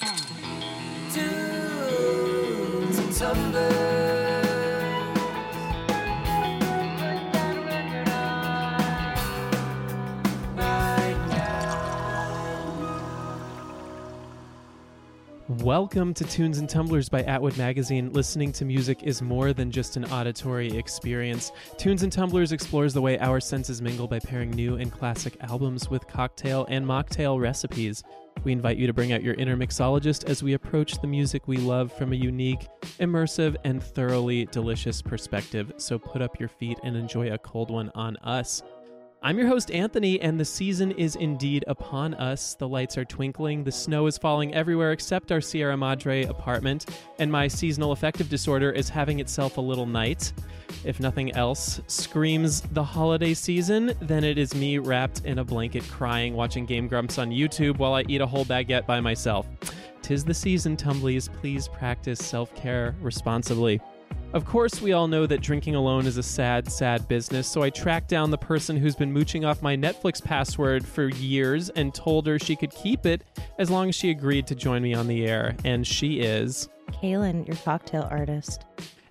to, to tumble. Welcome to Tunes and Tumblers by Atwood Magazine. Listening to music is more than just an auditory experience. Tunes and Tumblers explores the way our senses mingle by pairing new and classic albums with cocktail and mocktail recipes. We invite you to bring out your inner mixologist as we approach the music we love from a unique, immersive, and thoroughly delicious perspective. So put up your feet and enjoy a cold one on us. I'm your host, Anthony, and the season is indeed upon us. The lights are twinkling, the snow is falling everywhere except our Sierra Madre apartment, and my seasonal affective disorder is having itself a little night. If nothing else screams the holiday season, then it is me wrapped in a blanket crying, watching Game Grumps on YouTube while I eat a whole baguette by myself. Tis the season, Tumblies. Please practice self care responsibly. Of course, we all know that drinking alone is a sad, sad business, so I tracked down the person who's been mooching off my Netflix password for years and told her she could keep it as long as she agreed to join me on the air. And she is. Kaylin, your cocktail artist.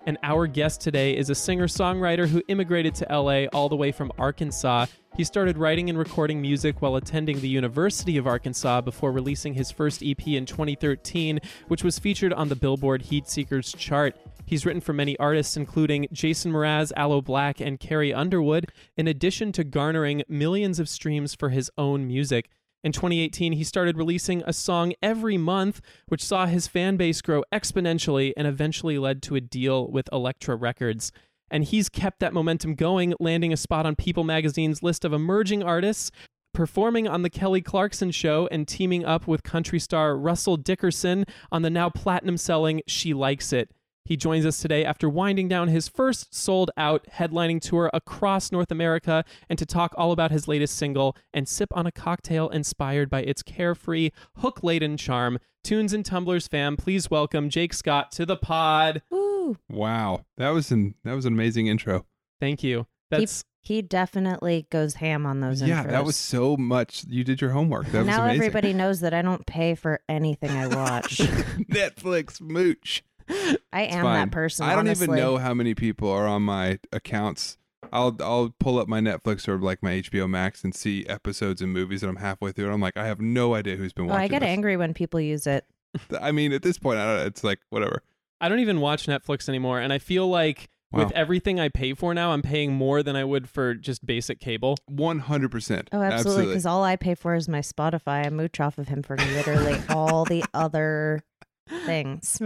And our guest today is a singer songwriter who immigrated to LA all the way from Arkansas. He started writing and recording music while attending the University of Arkansas before releasing his first EP in 2013, which was featured on the Billboard Heatseekers chart. He's written for many artists, including Jason Mraz, Aloe Blacc, and Carrie Underwood, in addition to garnering millions of streams for his own music. In 2018, he started releasing a song every month, which saw his fan base grow exponentially and eventually led to a deal with Elektra Records. And he's kept that momentum going, landing a spot on People magazine's list of emerging artists, performing on The Kelly Clarkson Show, and teaming up with country star Russell Dickerson on the now platinum selling She Likes It. He joins us today after winding down his first sold out headlining tour across North America and to talk all about his latest single and sip on a cocktail inspired by its carefree, hook laden charm. Tunes and Tumblers fam, please welcome Jake Scott to the pod. Woo! Wow, that was an that was an amazing intro. Thank you. That's He, he definitely goes ham on those yeah, intros. that was so much. You did your homework. That was now amazing. everybody knows that I don't pay for anything I watch. Netflix mooch. I am fine. that person. I don't honestly. even know how many people are on my accounts. I'll I'll pull up my Netflix or like my HBO Max and see episodes and movies that I'm halfway through. And I'm like, I have no idea who's been Oh, watching. I get this. angry when people use it. I mean, at this point, I don't, it's like whatever. I don't even watch Netflix anymore, and I feel like with everything I pay for now, I'm paying more than I would for just basic cable. One hundred percent. Oh, absolutely. Because all I pay for is my Spotify. I mooch off of him for literally all the other things.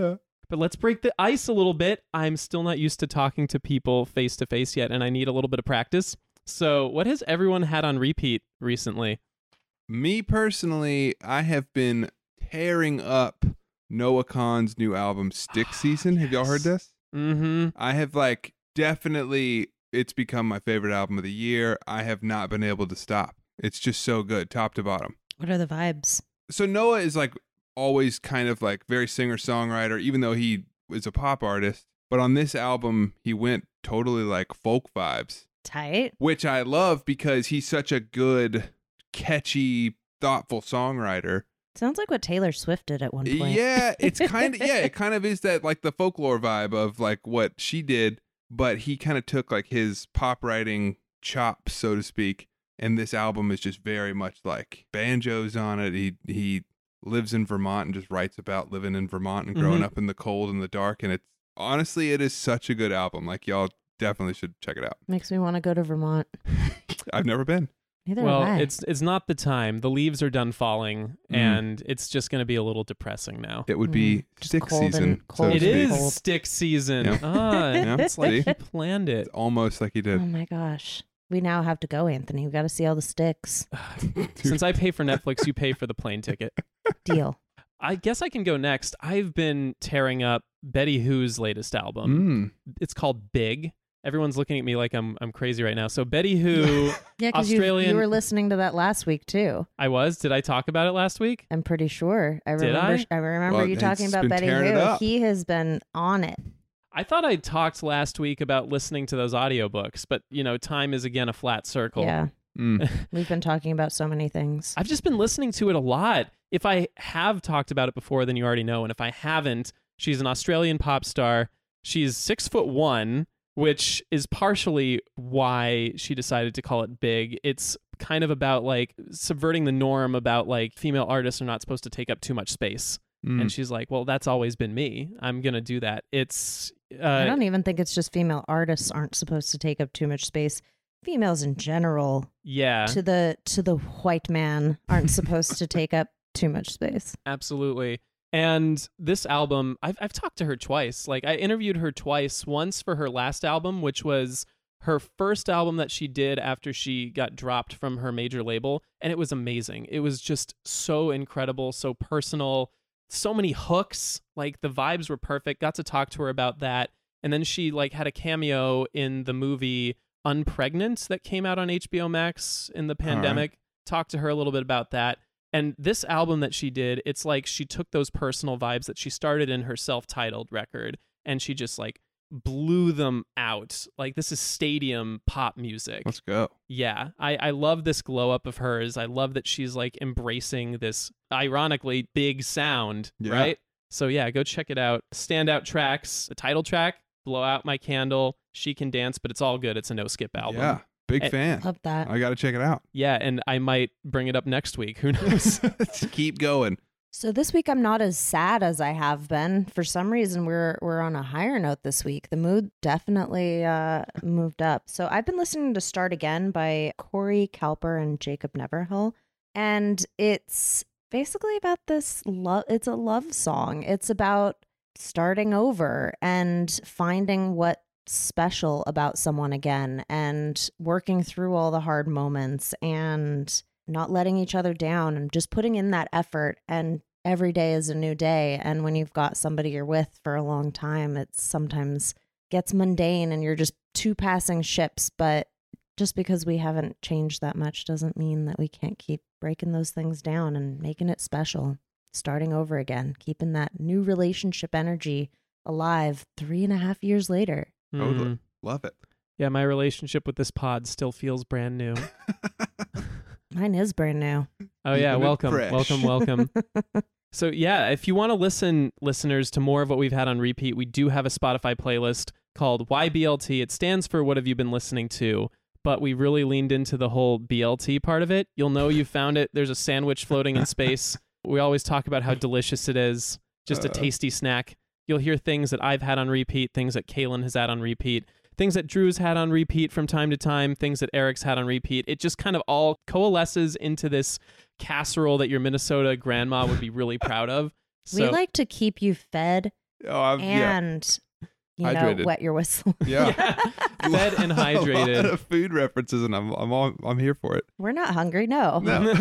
But let's break the ice a little bit. I'm still not used to talking to people face to face yet, and I need a little bit of practice. So, what has everyone had on repeat recently? Me personally, I have been tearing up Noah Kahan's new album Stick Season. Have y'all heard this? Mm-hmm. I have like definitely it's become my favorite album of the year. I have not been able to stop. It's just so good, top to bottom. What are the vibes? So Noah is like always kind of like very singer songwriter, even though he is a pop artist, but on this album he went totally like folk vibes, Tight. which I love because he's such a good, catchy, thoughtful songwriter. Sounds like what Taylor Swift did at one point. Yeah, it's kind of yeah, it kind of is that like the folklore vibe of like what she did, but he kind of took like his pop writing chops, so to speak, and this album is just very much like banjos on it. He he lives in Vermont and just writes about living in Vermont and growing Mhm. up in the cold and the dark and it's honestly it is such a good album. Like y'all definitely should check it out. Makes me want to go to Vermont. I've never been. Neither well, have I. it's it's not the time. The leaves are done falling, Mm. and it's just going to be a little depressing now. It would be Mm, just stick cold season. so cold to It and speak. is cold. stick season. Yeah. Ah, Yeah, it's like he planned it. It's almost like he did. oh my gosh. We now have to go, Anthony. We got to see all the sticks. Since I pay for Netflix, you pay for the plane ticket. Deal. I guess I can go next. I've been tearing up Betty Who's latest album. Mm. It's called Big. Everyone's looking at me like I'm I'm crazy right now. So Betty Who, Yeah, because you, Australian- you were listening to that last week too. I was. Did I talk about it last week? I'm pretty sure. I Did remember. I? remember Well, you talking about Betty Who. He has been on it. I thought I talked last week about listening to those audiobooks, but you know, time is again a flat circle. Yeah, Mm. we've been talking about so many things. I've just been listening to it a lot. If I have talked about it before, then you already know. And if I haven't, she's an Australian pop star. She's six foot one, which is partially why she decided to call it big. It's kind of about like subverting the norm about like female artists are not supposed to take up too much space. Mm. And she's like, well, that's always been me. I'm going to do that. It's. Uh, I don't even think it's just female artists aren't supposed to take up too much space. Females in general, yeah. to the to the white man, aren't supposed to take up too much space. Absolutely. And this album, I've I've talked to her twice. Like I interviewed her twice. Once for her last album, which was her first album that she did after she got dropped from her major label, and it was amazing. It was just so incredible, so personal, so many hooks. Like the vibes were perfect. Got to talk to her about that. And then she like had a cameo in the movie Unpregnant that came out on HBO Max in the All right. pandemic. Talked to her a little bit about that. And this album that she did, it's like she took those personal vibes that she started in her self-titled record and she just like blew them out. Like this is stadium pop music. Let's go. Yeah. I, I love this glow up of hers. I love that she's like embracing this ironically big sound, Yeah. right? So yeah, go check it out. Standout tracks, the title track, Blow Out My Candle, She Can Dance, but it's all good. It's a no skip album. Yeah, big And- fan. Love that. I got to check it out. Yeah, and I might bring it up next week. Who knows? Keep going. So this week I'm not as sad as I have been. For some reason we're we're on a higher note this week. The mood definitely uh moved up. So I've been listening to Start Again by Corey Kalper and Jacob Neverhill. And it's basically about this love it's a love song. It's about starting over and finding what's special about someone again and working through all the hard moments and not letting each other down and just putting in that effort and every day is a new day and when you've got somebody you're with for a long time it sometimes gets mundane and you're just two passing ships but just because we haven't changed that much doesn't mean that we can't keep breaking those things down and making it special starting over again keeping that new relationship energy alive three and a half years later Totally. Mhm. Love it. Yeah, my relationship with this pod still feels brand new. mine is brand new Oh yeah, Keeping welcome, fresh. welcome, welcome. so yeah, if you want to listen, listeners, to more of what we've had on repeat, we do have a Spotify playlist called YBLT. It stands for What Have You Been Listening To? But we really leaned into the whole BLT part of it. You'll know you found it. There's a sandwich floating in space. We always talk about how delicious it is, just a tasty snack. You'll hear things that I've had on repeat, things that Kaylin has had on repeat, things that Drew's had on repeat from time to time, things that Eric's had on repeat. It just kind of all coalesces into this casserole that your Minnesota grandma would be really proud of. So, we like to keep you fed Oh, I'm, yeah. and you Hydrated. know wet your whistle Yeah. fed and A lot hydrated. of food references, and I'm I'm all, I'm here for it. We're not hungry, no. No.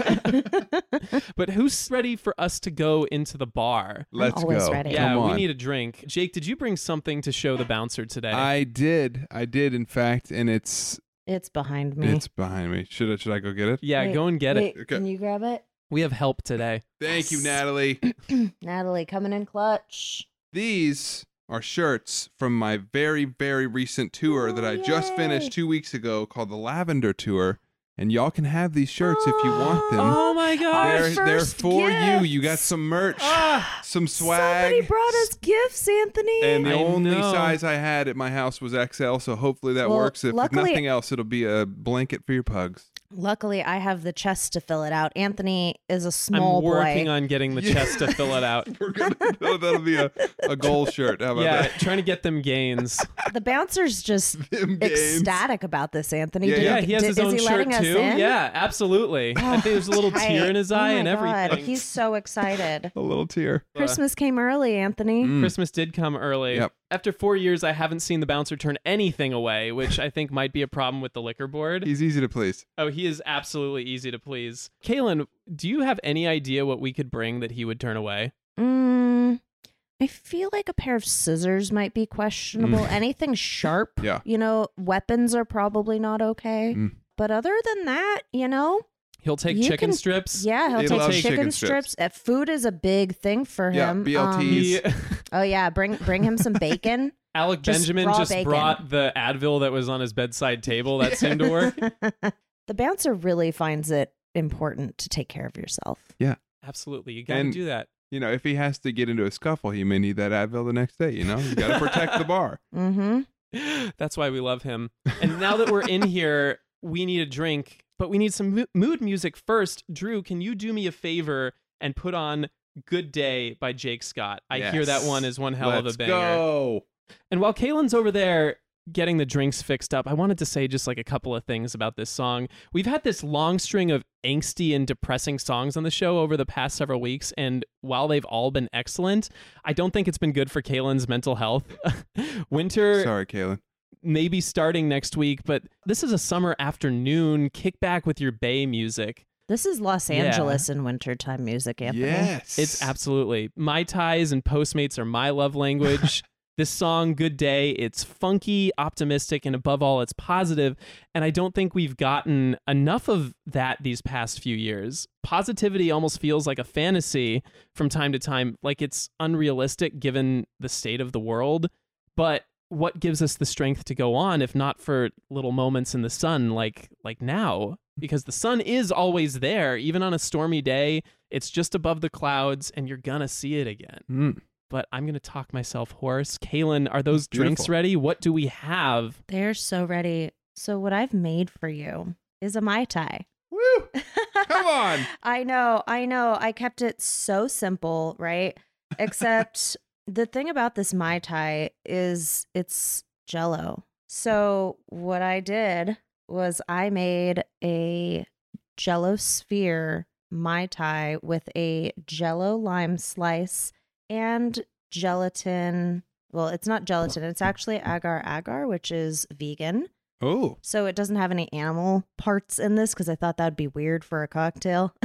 but who's ready for us to go into the bar? Let's always go. ready. Yeah, Come we on. need a drink. Jake, did you bring something to show the bouncer today? I did. I did. In fact, and it's it's behind me. it's behind me. Should I should I go get it? yeah, Wait, go and get it. Wait, Okay. Can you grab it? We have help today. Thank you, Natalie. Natalie coming in clutch. These are shirts from my very, very recent tour that I just finished two weeks ago called the Lavender Tour. And y'all can have these shirts if you want them. Oh my god. they're, they're first for you. You got some merch, Ah, some swag. Somebody brought us gifts, Anthony. and the I only know. size I had at my house was XL, so hopefully that Well, works. If, if luckily- nothing else, it'll be a blanket for your pugs. Luckily, I have the chest to fill it out. Anthony is a small I'm working boy. on getting the chest to fill it out. We're gonna oh, that'll be a, a goal shirt. How about Yeah, that? trying to get them gains. the bouncer's just ecstatic about this, Anthony. Yeah, Did Yeah, he, he has did- his own shirt too. Yeah, absolutely. I think there's a little Tight. tear in his Oh eye my and God, everything. He's so excited. A little tear. Christmas came early, Anthony. Mm. Christmas did come early. Yep. After four years, I haven't seen the bouncer turn anything away, which I think might be a problem with the liquor board. He's easy to please. Oh, he is absolutely easy to please. Kaylin, do you have any idea what we could bring that he would turn away? Mm, I feel like a pair of scissors might be questionable. Anything sharp, Mm. Yeah. you know, weapons are probably not okay. Mm. But other than that, you know, He'll take You chicken can- strips. yeah, he'll He take chicken, chicken strips. strips. Uh, food is a big thing for Yeah, him. BLTs. Um, oh yeah, bring bring him some bacon. Alec Just Benjamin just bacon. brought the Advil that was on his bedside table. That seemed to work. the bouncer really finds it important to take care of yourself. Yeah, absolutely. You got to And- do that. You know, if he has to get into a scuffle, he may need that Advil the next day. You know, you got to protect the bar. Mm-hmm. That's why we love him. And now that we're in here, we need a drink, but we need some mo- mood music first. Drew, can you do me a favor and put on Good Day by Jake Scott? I hear that one is one hell Let's of a banger. go. And while Kaylin's over there getting the drinks fixed up, I wanted to say just like a couple of things about this song. We've had this long string of angsty and depressing songs on the show over the past several weeks, and while they've all been excellent, I don't think it's been good for Kaylin's mental health. Winter Sorry, Kaylin. Maybe starting next week, but this is a summer afternoon. Kick back with your Bay music. This is Los Yeah. Angeles in wintertime music, Anthony. Yes, It's absolutely Mai Tais and Postmates are my love language. this song, Good Day, it's funky, optimistic, and above all, it's positive. And I don't think we've gotten enough of that these past few years. Positivity almost feels like a fantasy from time to time, like it's unrealistic given the state of the world. But what gives us the strength to go on if not for little moments in the sun like like now because the sun is always there even on a stormy day it's just above the clouds and you're gonna see it again Mm. but i'm gonna talk myself hoarse kaylin are those drinks ready what do we have They're so ready. So what I've made for you is a Mai Tai. Woo! Come on. I know, I know. I kept it so simple, right? Except the thing about this Mai Tai is it's jello. So what I did was I made a jello sphere Mai Tai with a jello lime slice and gelatin. Well, it's not gelatin, it's actually agar agar, which is vegan. Oh, So it doesn't have any animal parts in this because I thought that'd be weird for a cocktail.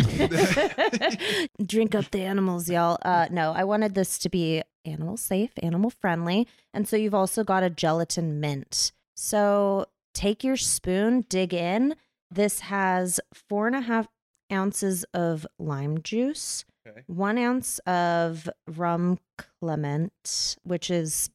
Drink up the animals, y'all. Uh, no, I wanted this to be animal safe, animal friendly. And so you've also got a gelatin mint. So take your spoon, dig in. This has four and a half ounces of lime juice, Okay. one ounce of rum clement, which is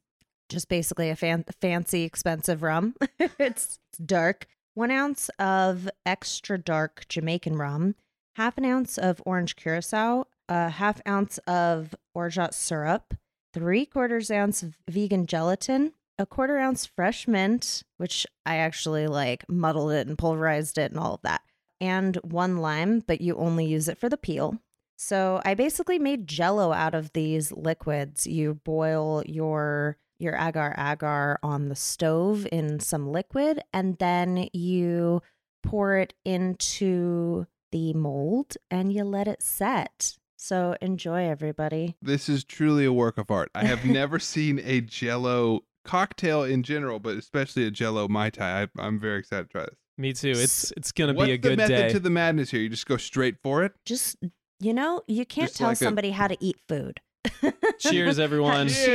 just basically a fan- fancy, expensive rum. it's, dark. One ounce of extra dark Jamaican rum, half an ounce of orange curacao, a half ounce of orgeat syrup, three quarters ounce of vegan gelatin, a quarter ounce fresh mint, which I actually like muddled it and pulverized it and all of that, and one lime, but you only use it for the peel. So I basically made jello out of these liquids. You boil your your agar agar on the stove in some liquid and then you pour it into the mold and you let it set. So enjoy everybody. this is truly a work of art. I have never seen a Jello cocktail in general, but especially a Jello Mai Tai. I, I'm very excited to try this. me too it's it's gonna What's be a good day. What's the method to the madness here? You just go straight for it. Just you know, you can't Just tell like a- somebody how to eat food. Cheers, everyone. Cheers.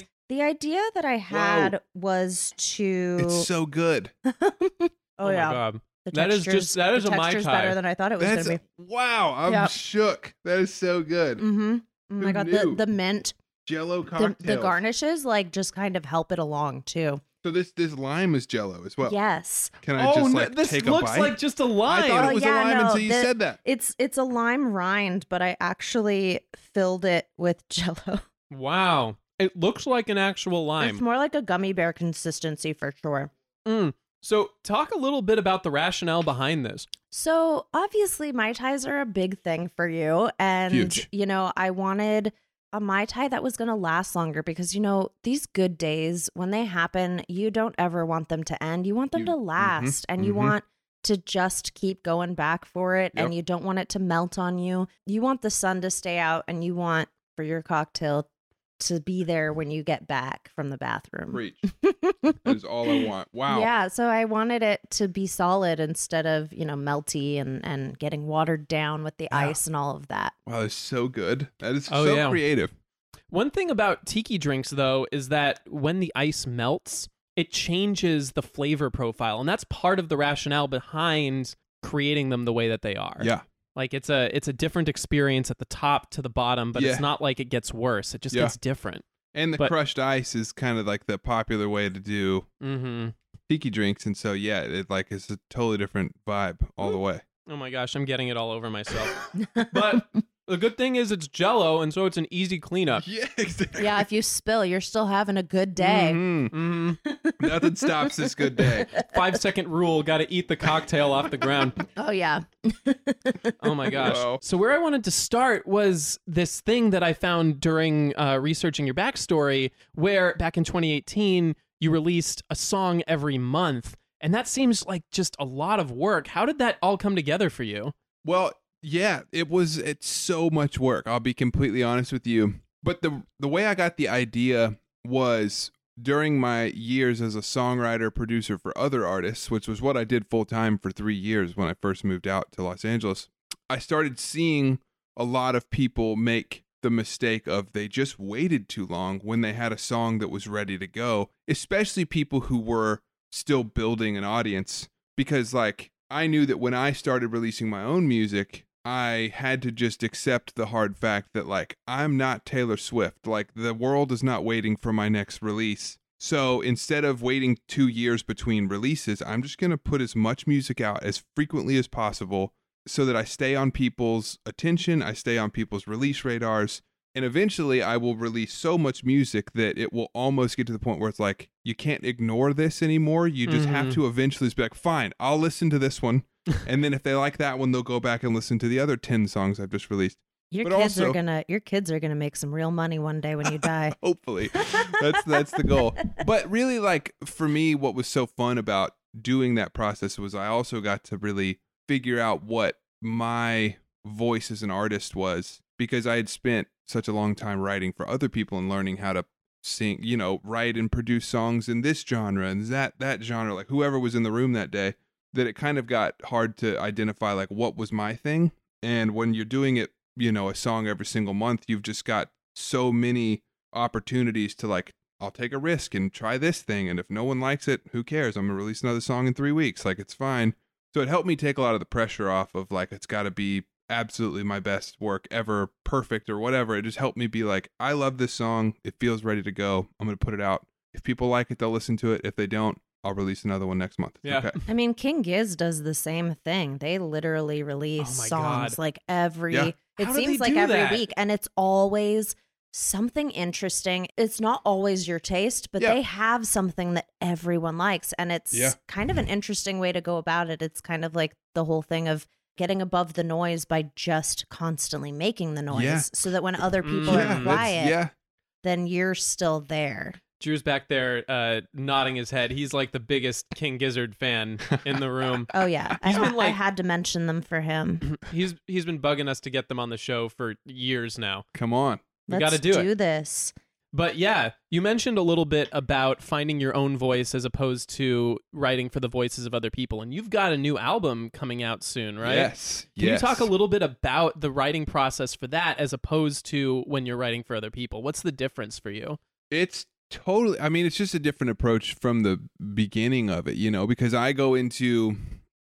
Cheers. The idea that I had was to It's so good. Oh, my yeah. god The That is just- that is a Mai texture's Tai. better than I thought it was going to be. wow. I'm Yep. shook. That is so good. Mm-hmm. Oh my Who god, the knew? the mint Jello The, the garnishes like just kind of help it along too. So this this lime is Jello as well. yes. Can I oh, just no, like this take a looks bite? like just a lime. I thought Oh, it was yeah, a lime no, until you the- said that. It's it's a lime rind, but I actually filled it with jello. wow. It looks like an actual lime. It's more like a gummy bear consistency for sure. Mm. So, talk a little bit about the rationale behind this. So obviously Mai Tais are a big thing for you. And Huge. you know, I wanted a Mai Tai that was gonna last longer because you know, these good days when they happen, you don't ever want them to end. You want them You- to mhm, last and you mhm. want to just keep going back for it and you don't want it to melt on you. You want the sun to stay out and you want for your cocktail to be there when you get back from the bathroom. Preach. that is all I want. Wow. Yeah, so I wanted it to be solid instead of, you know, melty and and getting watered down with the Yeah. ice and all of that. Wow, that's so good. That is Oh, so yeah. creative. One thing about tiki drinks, though, is that when the ice melts, it changes the flavor profile. And that's part of the rationale behind creating them the way that they are. Yeah. Like it's a it's a different experience at the top to the bottom, but Yeah. it's not like it gets worse. It just Yeah. gets different. And the But- crushed ice is kind of like the popular way to do Mm-hmm. tiki drinks, and so yeah, it like it's a totally different vibe all the way. Oh my gosh, I'm getting it all over myself. But the good thing is it's jello, and so it's an easy cleanup. Yeah, exactly. yeah, if you spill, you're still having a good day. Mhm. hmm Nothing stops this good day. Five second rule, gotta eat the cocktail off the ground. Oh yeah. Oh my gosh. Wow. So, where I wanted to start was this thing that I found during uh, researching your backstory, where back in 2018, you released a song every month. And that seems like just a lot of work. How did that all come together for you? Well, yeah, it was it's so much work. I'll be completely honest with you. But the the way I got the idea was during my years as a songwriter producer for other artists, which was what I did full time for 3 years when I first moved out to Los Angeles. I started seeing a lot of people make the mistake of they just waited too long when they had a song that was ready to go, especially people who were still building an audience because like I knew that when I started releasing my own music, I had to just accept the hard fact that like I'm not Taylor Swift. Like the world is not waiting for my next release. So instead of waiting 2 years between releases, I'm just going to put as much music out as frequently as possible so that I stay on people's attention, I stay on people's release radars, and eventually I will release so much music that it will almost get to the point where it's like you can't ignore this anymore. You just have Mhm. to eventually be like, fine, I'll listen to this one. and then if they like that one, they'll go back and listen to the other 10 songs I've just released. Your But kids also- are gonna your kids are gonna make some real money one day when you die. Hopefully. that's that's the goal. But really like for me what was so fun about doing that process was I also got to really figure out what my voice as an artist was because I had spent such a long time writing for other people and learning how to sing, you know, write and produce songs in this genre and that that genre like whoever was in the room that day that it kind of got hard to identify like what was my thing and when you're doing it, you know, a song every single month, you've just got so many opportunities to like I'll take a risk and try this thing and if no one likes it, who cares? I'm to release another song in 3 weeks. Like it's fine. So it helped me take a lot of the pressure off of like it's got to be absolutely my best work ever, perfect or whatever. It just helped me be like I love this song. It feels ready to go. I'm to put it out. If people like it, they'll listen to it. If they don't, I'll release another one next month. Yeah. Okay. I mean, King Giz does the same thing. They literally release Oh my songs God. like every. Yeah. It How do seems they like do every that? week, and it's always something interesting. It's not always your taste, but Yeah. they have something that everyone likes, and it's Yeah. kind of an interesting way to go about it. It's kind of like the whole thing of getting above the noise by just constantly making the noise, Yeah. so that when other people Mm. are that's- quiet, yeah. then you're still there. Drew's back there uh, nodding his head. He's like the biggest King Gizzard fan in the room. Oh yeah, I, He's been ha- I had to mention them for him. he's he's been bugging us to get them on the show for years now. Come on. We Let's got to do, it. this. But yeah, you mentioned a little bit about finding your own voice as opposed to writing for the voices of other people. And you've got a new album coming out soon, right? Yes. Can yes. you talk a little bit about the writing process for that as opposed to when you're writing for other people? What's the difference for you? It's totally I mean it's just a different approach from the beginning of it, you know, because I go into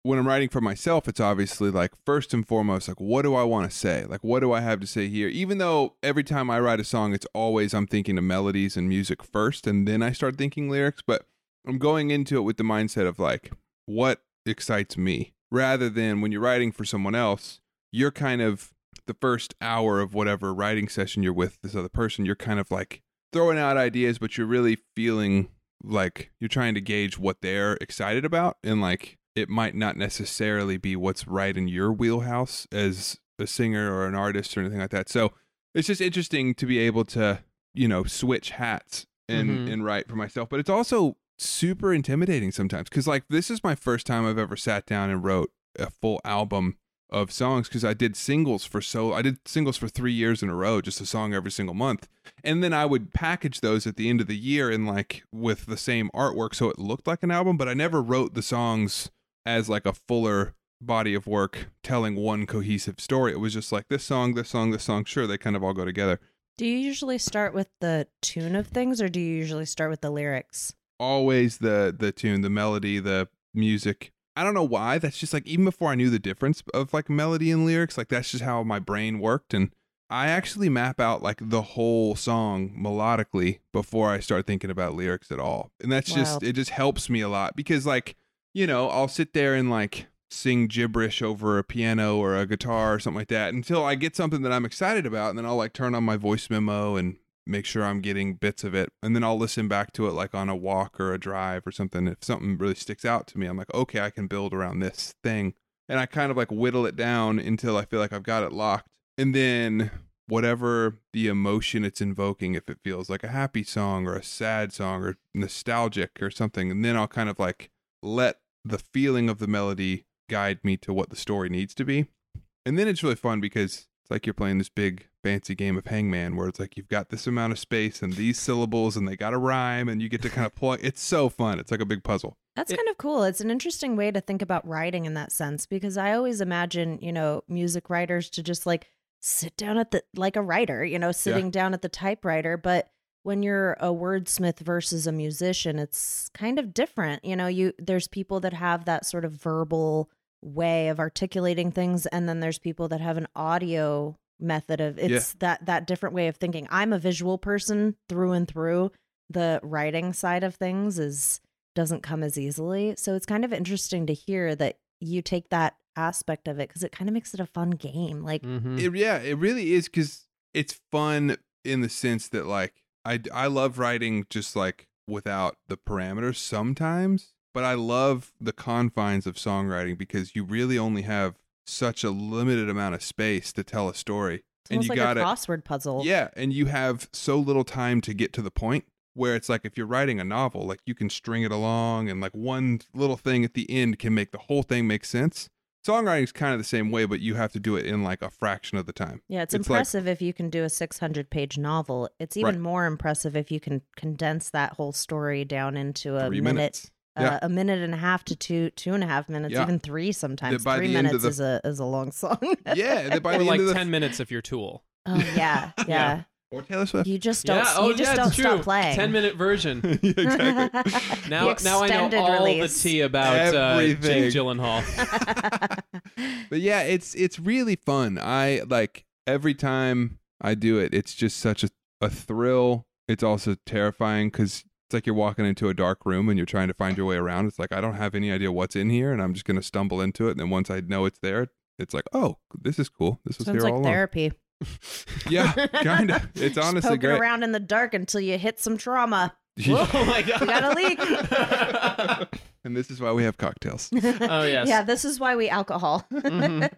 when I'm writing for myself, it's obviously like first and foremost, like what do I want to say? Like what do I have to say here? Even though every time I write a song, it's always I'm thinking of melodies and music first, and then I start thinking lyrics. But I'm going into it with the mindset of like what excites me, rather than when you're writing for someone else, you're kind of the first hour of whatever writing session you're with this other person, you're kind of like throwing out ideas, but you're really feeling like you're trying to gauge what they're excited about and like it might not necessarily be what's right in your wheelhouse as a singer or an artist or anything like that. So it's just interesting to be able to, you know, switch hats and Mhm. and write for myself. But it's also super intimidating sometimes because like this is my first time I've ever sat down and wrote a full album of songs because I did singles for so I did singles for three years in a row, just a song every single month, and then I would package those at the end of the year and like with the same artwork so it looked like an album, but I never wrote the songs as like a fuller body of work telling one cohesive story. It was just like this song, this song, this song. Sure, they kind of all go together. Do you usually start with the tune of things or do you usually start with the lyrics? Always the the tune, the melody, the music. I don't know why. That's just like even before I knew the difference of like melody and lyrics, like that's just how my brain worked and I actually map out like the whole song melodically before I start thinking about lyrics at all. And that's just it just helps me a lot because like, you know, I'll sit there and like sing gibberish over a piano or a guitar or something like that until I get something that I'm excited about and then I'll like turn on my voice memo and make sure I'm getting bits of it and then I'll listen back to it like on a walk or a drive or something. If something really sticks out to me I'm like okay I can build around this thing. And I kind of like whittle it down until I feel like I've got it locked. And then whatever the emotion it's invoking if it feels like a happy song or a sad song or nostalgic or something and then I'll kind of like let the feeling of the melody guide me to what the story needs to be. And then it's really fun because it's like you're playing this big fancy game of hangman where it's like you've got this amount of space and these syllables and they got to rhyme and you get to kind of plug it's so fun it's like a big puzzle That's It- kind of cool. It's an interesting way to think about writing in that sense because I always imagine, you know, music writers to just like sit down at the like a writer, you know, sitting down at the typewriter, but when you're a wordsmith versus a musician, it's kind of different. You know, you there's people that have that sort of verbal way of articulating things and then there's people that have an audio method of Yeah. it's that that different way of thinking. I'm a visual person through and through. The writing side of things is doesn't come as easily. So it's kind of interesting to hear that you take that aspect of it because it kind of makes it a fun game. Like, Mhm. It, yeah, it really is because it's fun in the sense that like I I love writing just like without the parameters sometimes, but I love the confines of songwriting because you really only have such a limited amount of space to tell a story, it's you like gotta a crossword puzzle. yeah, and you have so little time to get to the point where it's like if you're writing a novel, like you can string it along and like one little thing at the end can make the whole thing make sense. Songwriting is kind of the same way, but you have to do it in like a fraction of the time. Yeah, it's, It's like- impressive if you can do a 600 page novel. It's even Right. more impressive if you can condense that whole story down into a Three minute, minutes. Uh, Yeah. a minute and a half to two, two and a half minutes, Yeah. even three sometimes. by three the end of minutes the- is a is a long song. Yeah, by or the like end of the 10 minutes if you're Tool. oh yeah, yeah. Yeah. or Taylor Swift. You just don't. yeah, you oh, just yeah, don't it's true. stop playing. 10 minute version. yeah, exactly. Now, now I know all release. the tea about uh, Jake Gyllenhaal. but yeah, it's it's really fun. I like every time I do it. It's just such a a thrill. It's also terrifying because it's like you're walking into a dark room and you're trying to find your way around. It's like I don't have any idea what's in here, and I'm just gonna stumble into it. And then once I know it's there, it's like, oh, this is cool. This was Sounds here like all along. therapy. Yeah, kind of. It's Just honestly poking great. around in the dark until you hit some trauma. oh my god. We got a leak. and this is why we have cocktails. Oh, yes. Yeah, this is why we alcohol. Mhm.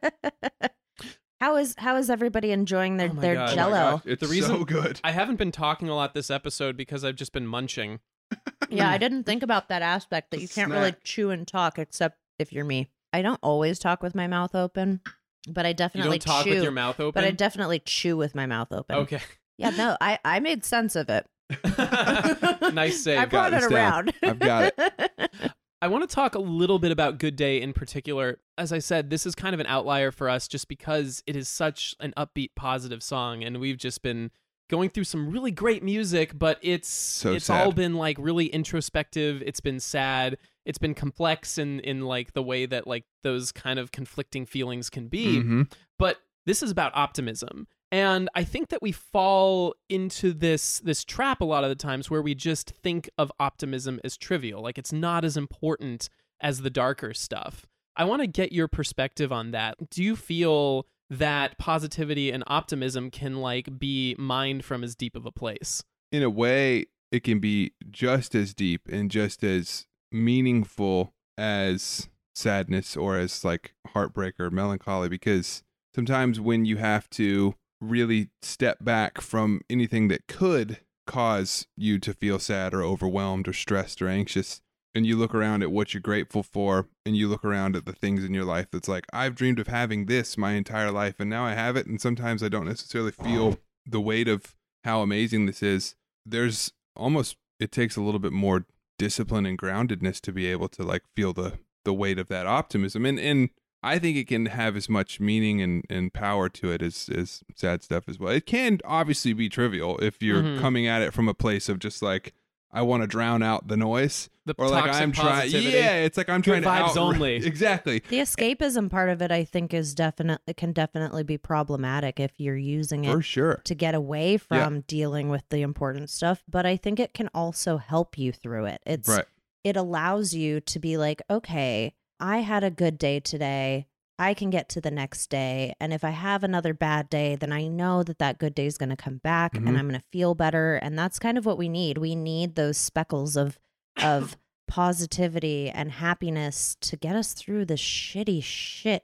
How is how is everybody enjoying their Oh my their God. Oh my jello? gosh, it's The reason- so good. I haven't been talking a lot this episode because I've just been munching. yeah, I didn't think about that aspect that you can't really chew and talk except if you're me. I don't always talk with my mouth open, but I You definitely don't talk chew. with your mouth open. But I definitely chew with my mouth open. okay. Yeah, no, I I made sense of it. nice save. I brought it around. I've got it. I want to talk a little bit about Good Day in particular. As I said, this is kind of an outlier for us just because it is such an upbeat, positive song, and we've just been going through some really great music, but it's So it's sad. all been like really introspective. It's been sad. It's been complex in in like the way that like those kind of conflicting feelings can be. Mhm. But this is about optimism. And I think that we fall into this this trap a lot of the times where we just think of optimism as trivial, like it's not as important as the darker stuff. I want to get your perspective on that. Do you feel that positivity and optimism can like be mined from as deep of a place? in a way, it can be just as deep and just as meaningful as sadness or as like heartbreak or melancholy because sometimes when you have to really step back from anything that could cause you to feel sad or overwhelmed or stressed or anxious and you look around at what you're grateful for and you look around at the things in your life that's like I've dreamed of having this my entire life and now I have it and sometimes I don't necessarily feel the weight of how amazing this is. There's almost it takes a little bit more discipline and groundedness to be able to like feel the the weight of that optimism and and I think it can have as much meaning and, and power to it as, as sad stuff as well. It can obviously be trivial if you're Mhm. coming at it from a place of just like I want to drown out the noise The or like toxic I'm trying. positivity. Yeah, it's like I'm Good trying to vibes out- only. Exactly. The escapism part of it, I think, is definitely can definitely be problematic if you're using it For sure. to get away from dealing with the important stuff. But I think it can also help you through it. It's Right. it allows you to be like, okay, I had a good day today. I can get to the next day. And if I have another bad day, then I know that that good day is going to come back Mhm. and I'm going to feel better. And that's kind of what we need. We need those speckles of, of positivity and happiness to get us through the shitty shit,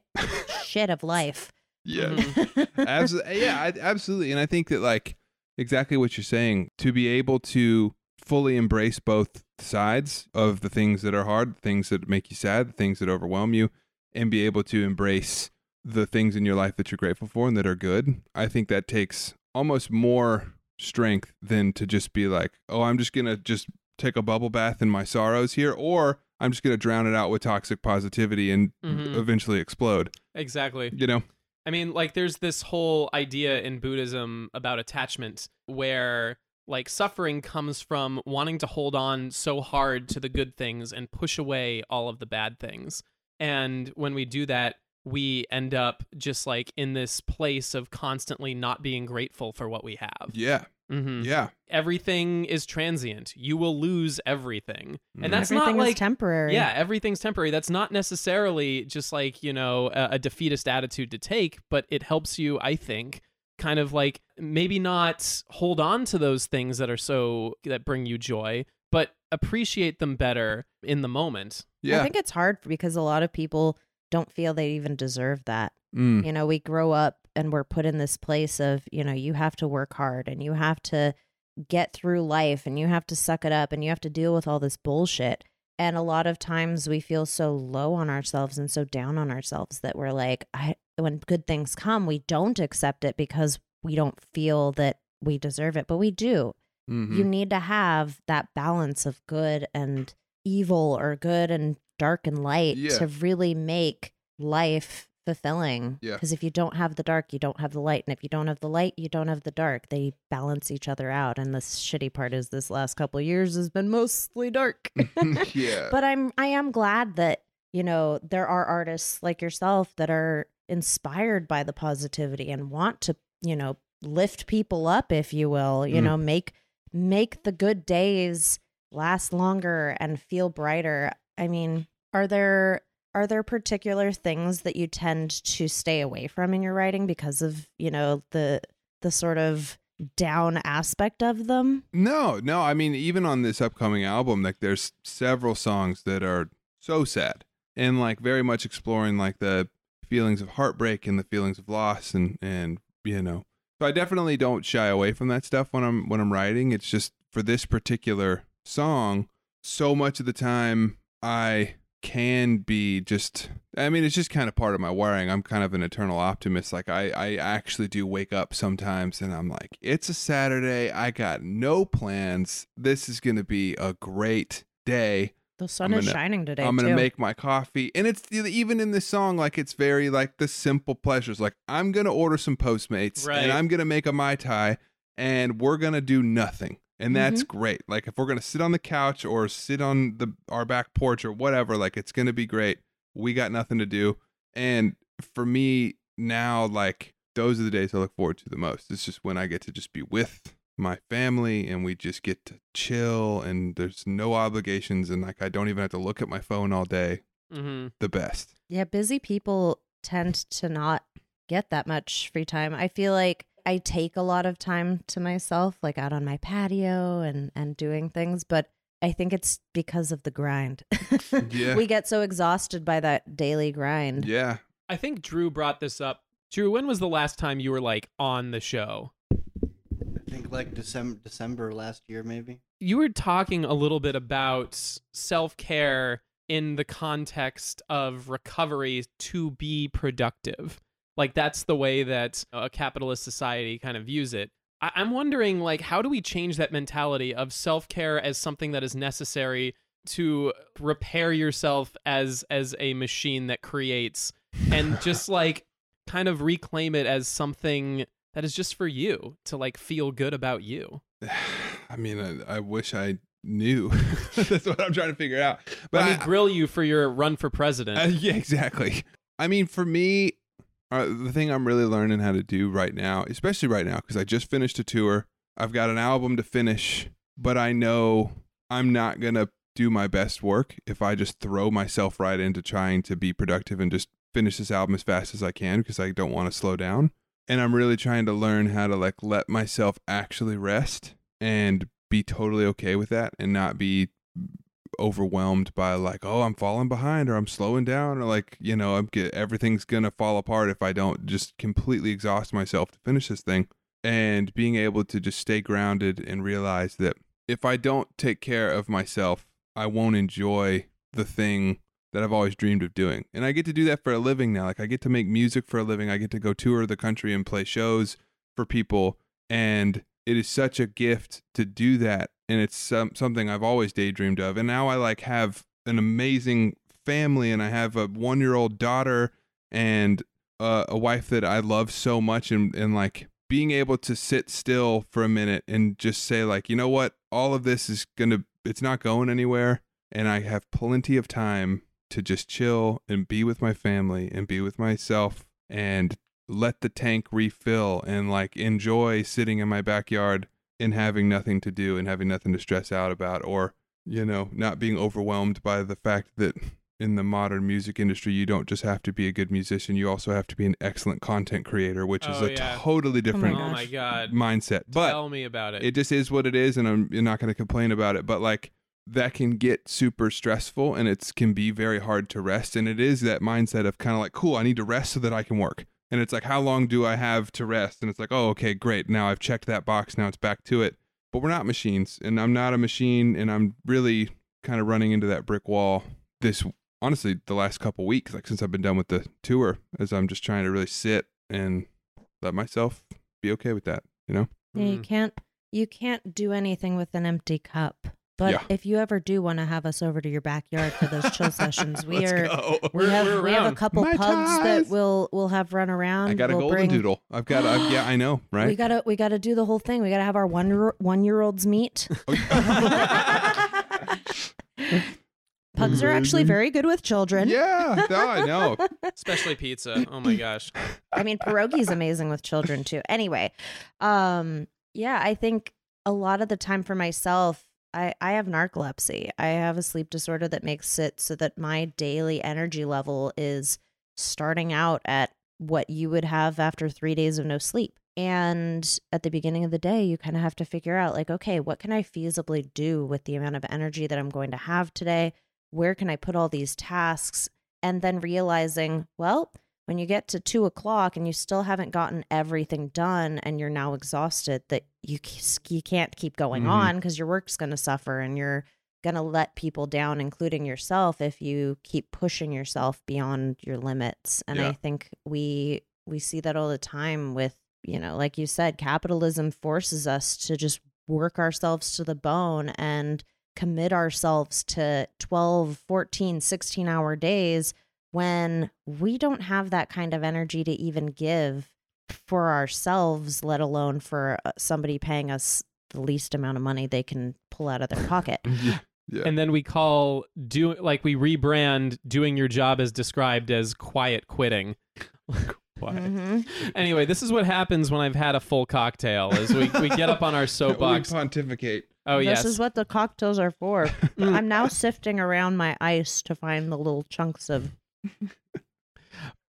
shit of life. Yeah. Mhm. absolutely. Yeah, I, absolutely. And I think that like exactly what you're saying to be able to fully embrace both sides of the things that are hard, things that make you sad, the things that overwhelm you, and be able to embrace the things in your life that you're grateful for and that are good. I think that takes almost more strength than to just be like, "Oh, I'm just going to just take a bubble bath in my sorrows here or I'm just going to drown it out with toxic positivity and Mhm. eventually explode." Exactly. You know? I mean, like, there's this whole idea in Buddhism about attachment where, like, suffering comes from wanting to hold on so hard to the good things and push away all of the bad things. And when we do that, we end up just like in this place of constantly not being grateful for what we have. Yeah. hmm Yeah. Everything is transient. You will lose everything. And that's Everything not is like temporary. yeah, everything's temporary. That's not necessarily just like, you know, a, a defeatist attitude to take, but it helps you, I think, kind of like maybe not hold on to those things that are so that bring you joy, but appreciate them better in the moment. Yeah. I think it's hard because a lot of people don't feel they even deserve that. Mm. You know, we grow up and we're put in this place of, you know, you have to work hard and you have to get through life and you have to suck it up and you have to deal with all this bullshit. And a lot of times we feel so low on ourselves and so down on ourselves that we're like, I, when good things come, we don't accept it because we don't feel that we deserve it, but we do. Mhm. You need to have that balance of good and evil or good and dark and light Yeah. to really make life fulfilling. Yeah. Because if you don't have the dark, you don't have the light. And if you don't have the light, you don't have the dark. They balance each other out. And the shitty part is this last couple of years has been mostly dark. yeah. but I'm I am glad that, you know, there are artists like yourself that are inspired by the positivity and want to, you know, lift people up, if you will, you Mm. know, make make the good days last longer and feel brighter. I mean, are there are there particular things that you tend to stay away from in your writing because of, you know, the the sort of down aspect of them? No, no. I mean, even on this upcoming album, like there's several songs that are so sad and like very much exploring like the feelings of heartbreak and the feelings of loss and and you know. So I definitely don't shy away from that stuff when I'm when I'm writing. It's just for this particular song, so much of the time I can be just I mean it's just kind of part of my wiring. I'm kind of an eternal optimist. Like I I actually do wake up sometimes and I'm like it's a Saturday. I got no plans. This is going to be a great day. The sun I'm is shining today. I'm gonna too. make my coffee, and it's even in this song, like it's very like the simple pleasures. Like I'm gonna order some Postmates, Right. and I'm gonna make a mai tai, and we're going to do nothing. And that's mm-hmm. great. Like if we're going to sit on the couch or sit on the our back porch or whatever, like it's going to be great. We got nothing to do. And for me now like those are the days I look forward to the most. It's just when I get to just be with my family and we just get to chill and there's no obligations and like I don't even have to look at my phone all day. Mm-hmm. The best. Yeah, busy people tend to not get that much free time. I feel like I take a lot of time to myself, like out on my patio and and doing things, but I think it's because of the grind. Yeah. we get so exhausted by that daily grind. Yeah. I think Drew brought this up. Drew, when was the last time you were like on the show? Like December December last year maybe. You were talking a little bit about self care in the context of recovery to be productive. Like that's the way that a capitalist society kind of views it. I- I'm wondering, like, how do we change that mentality of self care as something that is necessary to repair yourself as as a machine that creates, and just like kind of reclaim it as something that is just for you to like feel good about you. I mean, I, I wish I knew. That's what I'm trying to figure out. But Let me I- grill you for your run for president. Uh, yeah, exactly. I mean, for me, uh, the thing I'm really learning how to do right now, especially right now, because I just finished a tour, I've got an album to finish, but I know I'm not going to do my best work if I just throw myself right into trying to be productive and just finish this album as fast as I can because I don't want to slow down. And I'm really trying to learn how to like let myself actually rest and be totally okay with that and not be overwhelmed by like oh i'm falling behind or i'm slowing down or like you know i'm get everything's gonna fall apart if i don't just completely exhaust myself to finish this thing. And being able to just stay grounded and realize that if i don't take care of myself i won't enjoy the thing that i've always dreamed of doing. And i get to do that for a living now. Like i get to make music for a living. I get to go tour the country and play shows for people. And it is such a gift to do that. And it's some, something i've always daydreamed of. And now i like have an amazing family and i have a one year old daughter and uh, a wife that i love so much. And, and like being able to sit still for a minute and just say like you know what? All of this is gonna it's not going anywhere. And i have plenty of time to just chill and be with my family and be with myself and let the tank refill and like enjoy sitting in my backyard and having nothing to do and having nothing to stress out about or you know not being overwhelmed by the fact that in the modern music industry you don't just have to be a good musician you also have to be an excellent content creator which is Oh, a yeah. totally oh different oh my god. mindset but Tell me about it. it just is what it is and i'm you're not going to complain about it but like that can get super stressful and it can be very hard to rest. And it is that mindset of kind of like cool i need to rest so that i can work. And it's like how long do i have to rest? And it's like oh okay great. Now i've checked that box. Now it's back to it. But we're not machines and i'm not a machine and i'm really kind of running into that brick wall this honestly the last couple weeks like since i've been done with the tour as i'm just trying to really sit and let myself be okay with that you know? Yeah, you Mm. can't you can't do anything with an empty cup. But Yeah. if you ever do want to have us over to your backyard for those chill sessions, we Let's are go. we have we're have a couple My pugs ties. that we'll we'll have run around. I got a we'll golden bring, doodle. I've got. I've, yeah, I know, right? We gotta we gotta do the whole thing. We gotta have our one year one year olds meet. Pugs are actually very good with children. yeah, no, I know. Especially pizza. Oh my gosh. I mean, pierogi's amazing with children too. Anyway, um, yeah, I think a lot of the time for myself, I, I have narcolepsy. I have a sleep disorder that makes it so that my daily energy level is starting out at what you would have after three days of no sleep. And at the beginning of the day, you kind of have to figure out, like, okay, what can I feasibly do with the amount of energy that I'm going to have today? Where can I put all these tasks? And then realizing, well, when you get to two o'clock and you still haven't gotten everything done and you're now exhausted, that you you can't keep going Mhm. on because your work's going to suffer and you're going to let people down, including yourself, if you keep pushing yourself beyond your limits. And Yeah. I think we we see that all the time with you know, like you said, capitalism forces us to just work ourselves to the bone and commit ourselves to 12, 14, 16 hour days when we don't have that kind of energy to even give for ourselves, let alone for uh, somebody paying us the least amount of money they can pull out of their pocket. yeah. Yeah. And then we call do like we rebrand doing your job as described as quiet quitting. Quiet. Mhm. Anyway, this is what happens when I've had a full cocktail. Is we, we get up on our we soapbox. pontificate. Oh this yes, is what the cocktails are for. I'm now sifting around my ice to find the little chunks of.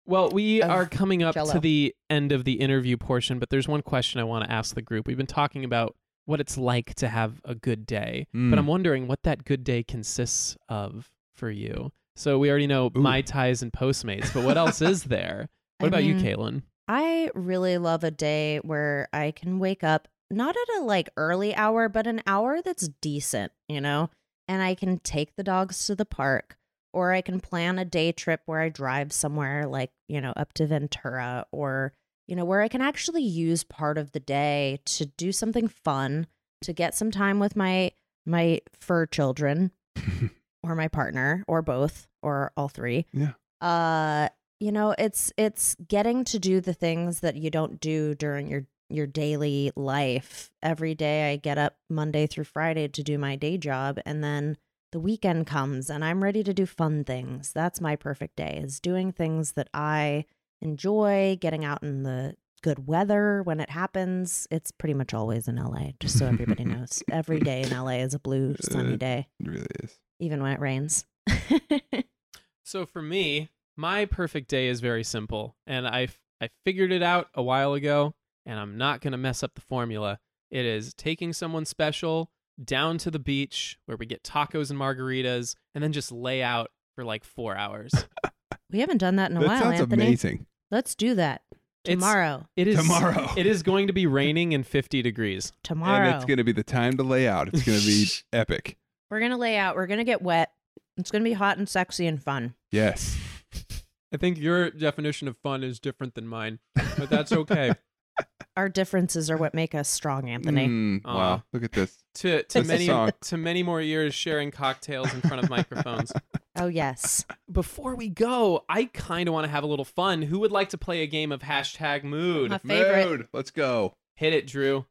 Well, we are coming up to Jell-O. the end of the interview portion, but there's one question I want to ask the group. We've been talking about what it's like to have a good day, but Mm. I'm wondering what that good day consists of for you. So we already know Ooh. Mai Tais and Postmates, but what else is there? What I about you, mean, Caitlin? I really love a day where I can wake up not at a like early hour, but an hour that's decent, you know, and I can take the dogs to the park or I can plan a day trip where I drive somewhere like, you know, up to Ventura or, you know, where I can actually use part of the day to do something fun, to get some time with my my fur children or my partner or both or all three. Yeah. Uh you know, it's it's getting to do the things that you don't do during your your daily life. Every day I get up Monday through Friday to do my day job and then the weekend comes and I'm ready to do fun things. That's my perfect day. Is doing things that I enjoy, getting out in the good weather when it happens. It's pretty much always in LA, just so everybody knows. Every day in LA is a blue sunny day, It really is. even when it rains. So for me, my perfect day is very simple, and I I figured it out a while ago, and I'm not gonna mess up the formula. It is taking someone special down to the beach where we get tacos and margaritas, and then just lay out for like four hours. we haven't done that in a that while, sounds Anthony. amazing. Let's do that It's- tomorrow. It is Tomorrow. It is going to be raining and 50 degrees. tomorrow. And it's going to be the time to lay out. It's going to be epic. We're gonna lay out. We're gonna get wet. It's gonna be hot and sexy and fun. Yes. I think your definition of fun is different than mine, but that's okay. Our differences are what make us strong, Anthony. Mm, Aw. wow. Look at this. to to That's many song. to many more years sharing cocktails in front of microphones. Oh yes. Before we go, I kind of want to have a little fun. Who would like to play a game of hashtag mood? My favorite. Mood. Let's go. Hit it, Drew.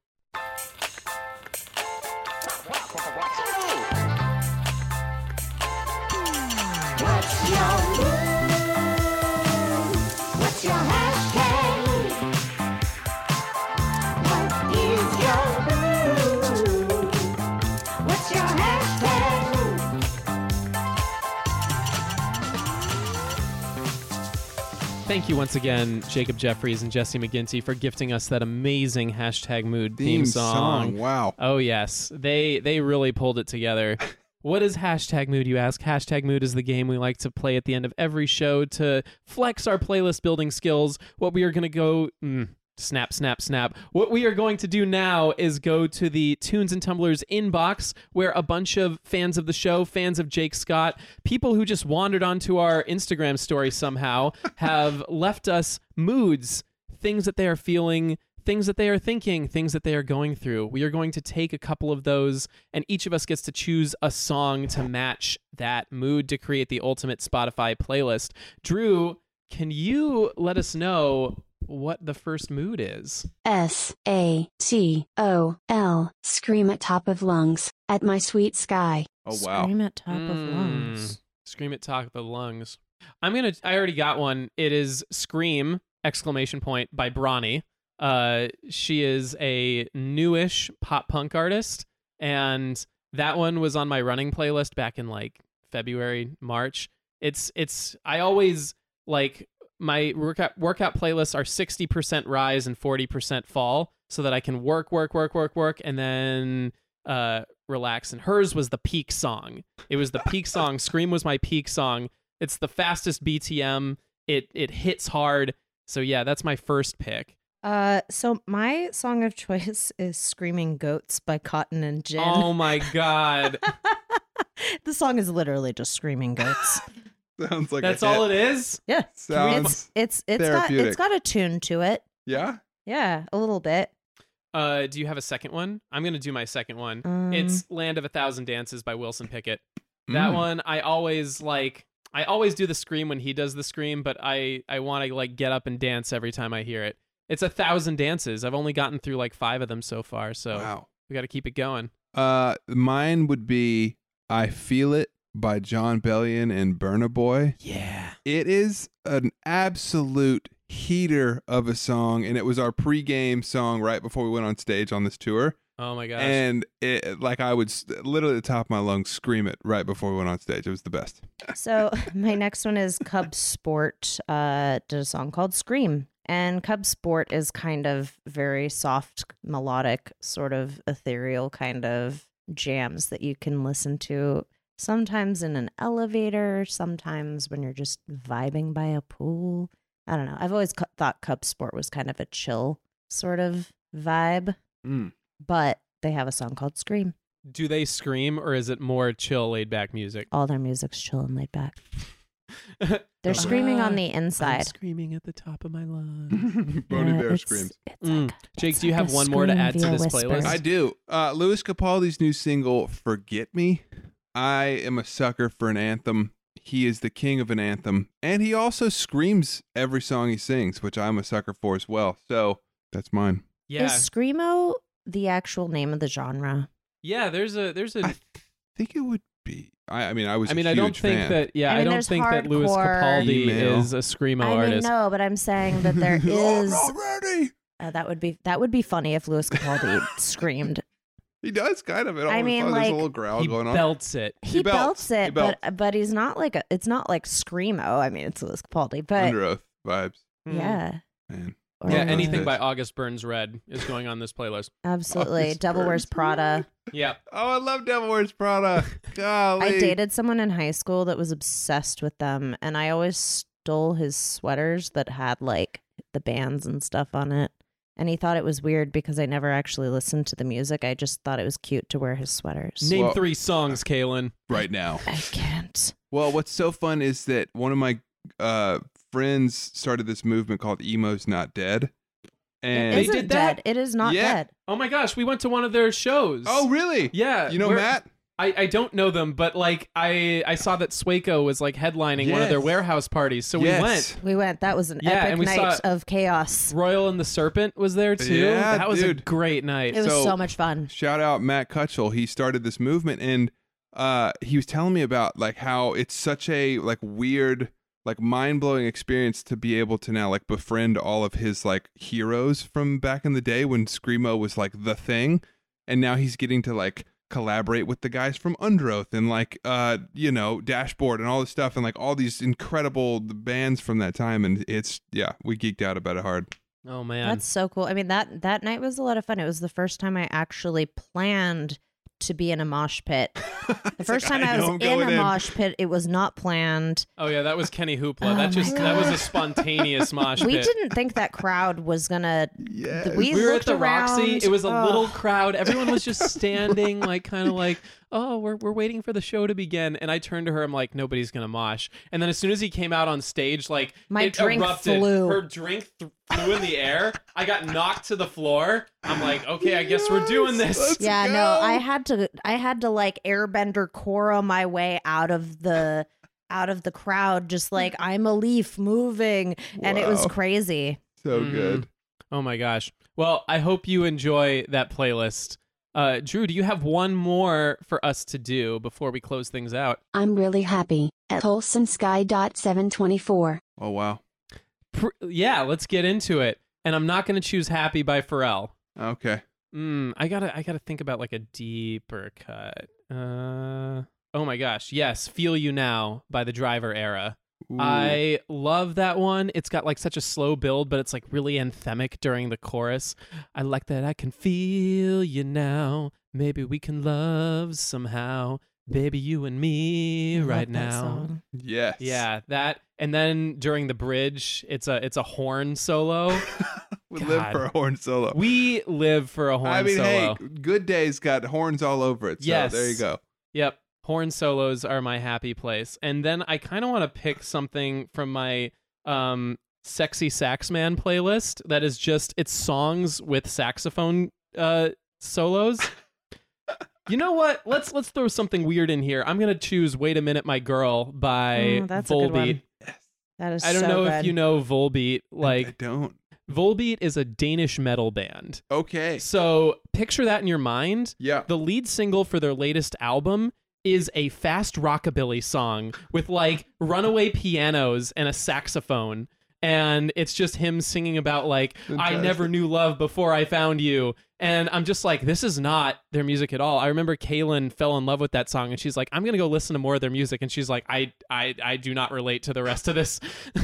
Thank you once again, Jacob Jeffries and Jesse McGinty, for gifting us that amazing hashtag mood theme, Theme song. song. Wow. Oh yes, they they really pulled it together. What is hashtag mood, you ask? Hashtag mood is the game we like to play at the end of every show to flex our playlist building skills. What we are going to go. Mm, Snap, snap, snap. What we are going to do now is go to the Tunes and Tumblers inbox where a bunch of fans of the show, fans of Jake Scott, people who just wandered onto our Instagram story somehow have left us moods, things that they are feeling, things that they are thinking, things that they are going through. We are going to take a couple of those, and each of us gets to choose a song to match that mood to create the ultimate Spotify playlist. Drew, can you let us know what the first mood is? S A T O L. Scream at top of lungs at my sweet sky. Oh, wow. Scream at top of Mm. lungs. Scream at top of lungs. I'm gonna. I already got one. It is "Scream!" exclamation point by Bronny. Uh, she is a newish pop punk artist, and that one was on my running playlist back in like February, March. It's it's. I always like my workout workout playlists are 60% rise and 40% fall so that I can work work work work work and then uh relax and hers was the peak song. It was the peak song. Scream was my peak song. It's the fastest BPM. It it hits hard. So yeah, that's my first pick. Uh, so my song of choice is "Screaming Goats" by Cotton and Gin. Oh my god. the song is literally just "Screaming Goats." Sounds like That's a all hit. it is? yeah, Sounds it's it's it's got therapeutic. it's got a tune to it. yeah. Yeah, a little bit. Uh do you have a second one? I'm going to do my second one. Um, It's Land of a Thousand Dances by Wilson Pickett. That Mm. one I always like I always do the scream when he does the scream, but I I want to like get up and dance every time I hear it. It's a thousand dances. I've only gotten through like five of them so far, so Wow. we got to keep it going. Uh, mine would be "I Feel It" by Jon Bellion and Burna Boy. Yeah. It is an absolute heater of a song, and it was our pregame song right before we went on stage on this tour. Oh my gosh. And it, like I would literally at the top of my lungs scream it right before we went on stage. It was the best. So my next one is Cub Sport. Uh, did a song called "Scream," and Cub Sport is kind of very soft, melodic, sort of ethereal kind of jams that you can listen to. Sometimes in an elevator, sometimes when you're just vibing by a pool. I don't know. I've always cu- thought Cub Sport was kind of a chill sort of vibe, Mm. but they have a song called "Scream." Do they scream or is it more chill, laid back music? All their music's chill and laid back. They're screaming on the Ah, I'm inside. screaming at the top of my lungs. Boney Yeah, Bear it's- screams. it's Mm. like a- Jake, it's do you like have one more to add to this whisper. playlist? I do. Uh, Lewis Capaldi's new single, Forget Me. I am a sucker for an anthem. He is the king of an anthem. And he also screams every song he sings, which I'm a sucker for as well. So that's mine. Yeah. Is screamo the actual name of the genre? Yeah, there's a there's a I think it would be. I, I mean, I was. I mean, I don't huge think fan. that yeah, I I, don't there's think that Lewis Capaldi Email. is a screamo I mean, artist. no, but I'm saying that there Oh, is. I'm already. uh, that would be that would be funny if Lewis Capaldi screamed. He does kind of. It I almost mean, there's like, a little growl he going on. belts it. He, He belts. belts it, He belts. but but he's not like a. It's not like screamo. I mean, it's Lewis Capaldi, but Under oath vibes, hmm. yeah, man. Or- Yeah, anything by August Burns Red is going on this playlist. absolutely. August Devil Wears Prada. Yeah. Oh, I love Devil Wears Prada. Golly. I dated someone in high school that was obsessed with them, and I always stole his sweaters that had like the bands and stuff on it. And he thought it was weird because I never actually listened to the music. I just thought it was cute to wear his sweaters. Name Well- three songs, Kaylin. right now. I can't. Well, what's so fun is that one of my uh, friends started this movement called "Emo's Not Dead," and it They isn't did that? dead. It is not Yeah. dead. Oh my gosh, we went to one of their shows. oh, really? Yeah. You know we're- Matt? I, I don't know them, but like I I saw that Sueco was like headlining one of their Yes. warehouse parties, so Yes. we went. We went. That was an Yeah, epic and we night saw- of chaos. Royal and the Serpent was there too. Yeah, that was dude. a great night. It was So- so, much fun. Shout out Matt Cutchell. He started this movement, and uh, he was telling me about like how it's such a like weird, like mind blowing experience to be able to now like befriend all of his like heroes from back in the day when screamo was like the thing, and now he's getting to like collaborate with the guys from Underoath and like uh you know Dashboard and all this stuff and like all these incredible bands from that time and it's yeah we geeked out about it hard. oh man. That's so cool. I mean that that night was a lot of fun. It was the first time I actually planned to be in a mosh pit. The first time I, know was in a in. mosh pit, it was not planned. oh yeah, that was Kenny Hoopla. Oh that my just that was a spontaneous mosh pit. We didn't think that crowd was gonna. Yes. We, we were at the around, Roxy. It was a oh, little crowd. Everyone was just standing, like kind of like, oh, we're we're waiting for the show to begin. And I turned to her. I'm like, nobody's gonna mosh. And then as soon as he came out on stage, like My it drink erupted. flew. Her drink th- flew in the air. I got knocked to the floor. I'm like, okay, I guess we're doing this. Yeah, go. no, I had to. I had to like airbender Cora my way out of the out of the crowd, just like I'm a leaf moving, and it was crazy. so Mhm. good. Oh my gosh. Well, I hope you enjoy that playlist. Uh, Drew, do you have one more for us to do before we close things out? I'm really happy at wholesomesky.724. Oh wow. Pr- yeah, let's get into it. And I'm not going to choose "Happy" by Pharrell. Okay. Mm, I gotta, I gotta think about like a deeper cut. Uh, oh my gosh, yes, "Feel You Now" by the Driver Era. Ooh. I love that one. It's got like such a slow build, but it's like really anthemic during the chorus. I like that I can feel you now. Maybe we can love somehow. Baby, you and me I right now. song. yes. Yeah, that and then during the bridge, it's a it's a horn solo. we live for a horn solo. we live for a horn solo. I mean, solo. hey, Good Day's got horns all over it. So Yes. there you go. Yep. Horn solos are my happy place. And then I kind of want to pick something from my um sexy saxman playlist that is just it's songs with saxophone uh solos. you know what? Let's let's throw something weird in here. I'm going to choose Wait a Minute My Girl by Mm, that's a good one. Volbeat. That is. I don't so know good. if you know Volbeat I like don't. Volbeat is a Danish metal band. Okay. So picture that in your mind. Yeah. The lead single for their latest album is a fast rockabilly song with like runaway pianos and a saxophone. And it's just him singing about like I never knew love before I found you. And I'm just like, this is not their music at all. I remember Kaylin fell in love with that song and she's like, I'm gonna go listen to more of their music. And she's like, I I I do not relate to the rest of this.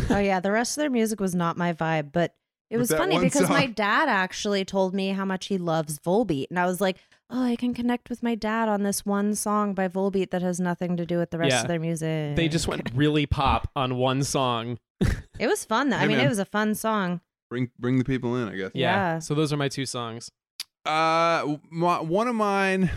oh yeah, the rest of their music was not my vibe, but it was funny one because my dad actually told me how much he loves Volbeat, and I was like, "Oh, I can connect with my dad on this one song by Volbeat that has nothing to do with the rest Yeah. of their music." they just went really pop on one song. It was fun though. I mean, man. it was a fun song. Bring bring the people in, I guess. Yeah. Yeah. So those are my two songs. Uh, my, one of mine.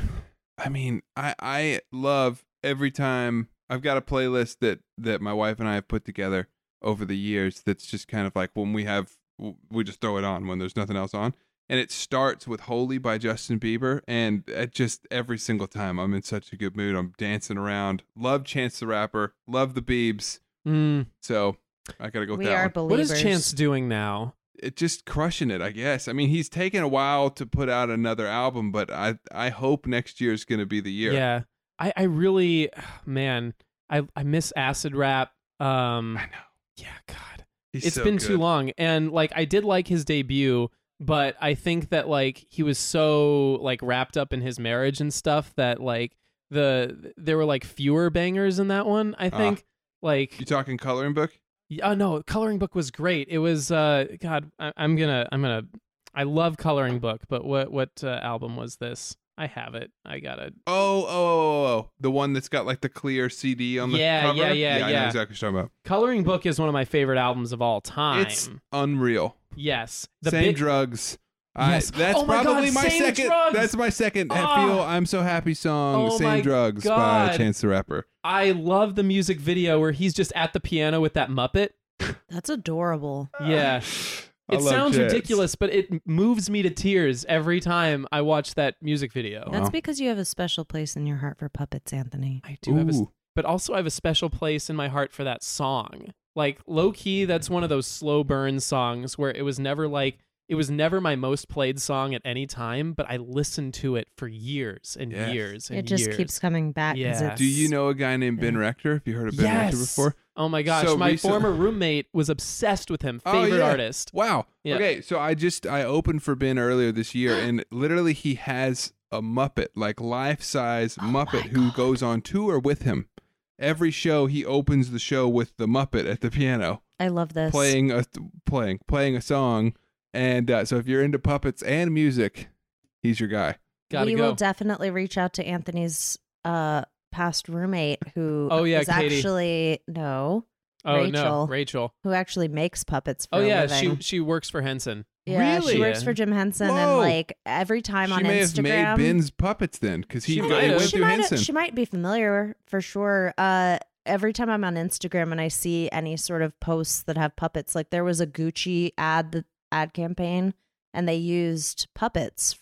I mean, I I love every time I've got a playlist that that my wife and I have put together over the years. That's just kind of like when we have we just throw it on when there's nothing else on, and it starts with "Holy" by Justin Bieber, and it just every single time I'm in such a good mood. I'm dancing around. Love Chance the Rapper. Love the Biebs. Mm. So I gotta go with we that are one. believers. What is Chance doing now? it just crushing it, I guess. I mean, he's taken a while to put out another album, but I I hope next year is going to be the year. Yeah. I, I really man, I I miss acid rap. Um I know. yeah, God. He's it's so been too long. And like I did like his debut, but I think that like he was so like wrapped up in his marriage and stuff that like the there were like fewer bangers in that one, I Ah. think. like You talking coloring book? Oh no, coloring book was great. It was uh God, I, I'm gonna I'm gonna I love coloring book, but what what uh, album was this? I have it. I got it. Oh, oh, oh, oh, oh, the one that's got like the clear CD on the Yeah, cover. yeah, yeah, I know exactly what you're talking about. Coloring book is one of my favorite albums of all time. It's unreal. yes, the Same big drugs. I, Yes. that's Oh my God, probably my Same second. Drugs! That's my second. I Ah. feel I'm so happy song. Oh Same my drugs by Chance the Rapper. I love the music video where he's just at the piano with that Muppet. That's adorable. Yeah. I It sounds Chance. ridiculous, but it moves me to tears every time I watch that music video. That's Wow. because you have a special place in your heart for puppets, Anthony. I do have a, s- Ooh. but also I have a special place in my heart for that song. Like low key, that's one of those slow burn songs where it was never like it was never my most played song at any time, but I listened to it for years and Yes. years and It just years. keeps coming back. Yeah. Do you know a guy named Ben Rector? Have you heard of Ben Rector Yes. before? Oh my gosh, So my recent- former roommate was obsessed with him. Oh, Favorite yeah. artist. Wow. Yeah. Okay, so I just I opened for Ben earlier this year, and literally he has a Muppet, like life size Oh Muppet, who goes on tour with him. Every show he opens the show with the Muppet at the piano, I love this. playing a playing playing a song. And uh, so if you're into puppets and music, he's your guy. Gotta we go. will definitely reach out to Anthony's uh past roommate who Oh, yeah, is Katie. actually no oh no, Rachel. Rachel. who actually makes puppets for Oh a yeah, living. she she works for Henson. yeah, Really? she works for Jim Henson and like every time she on may Instagram have made Ben's puppets then, because he, She might he went she through might, Henson. she might be familiar for sure. Uh, every time I'm on Instagram and I see any sort of posts that have puppets, like there was a Gucci ad that ad campaign, and they used puppets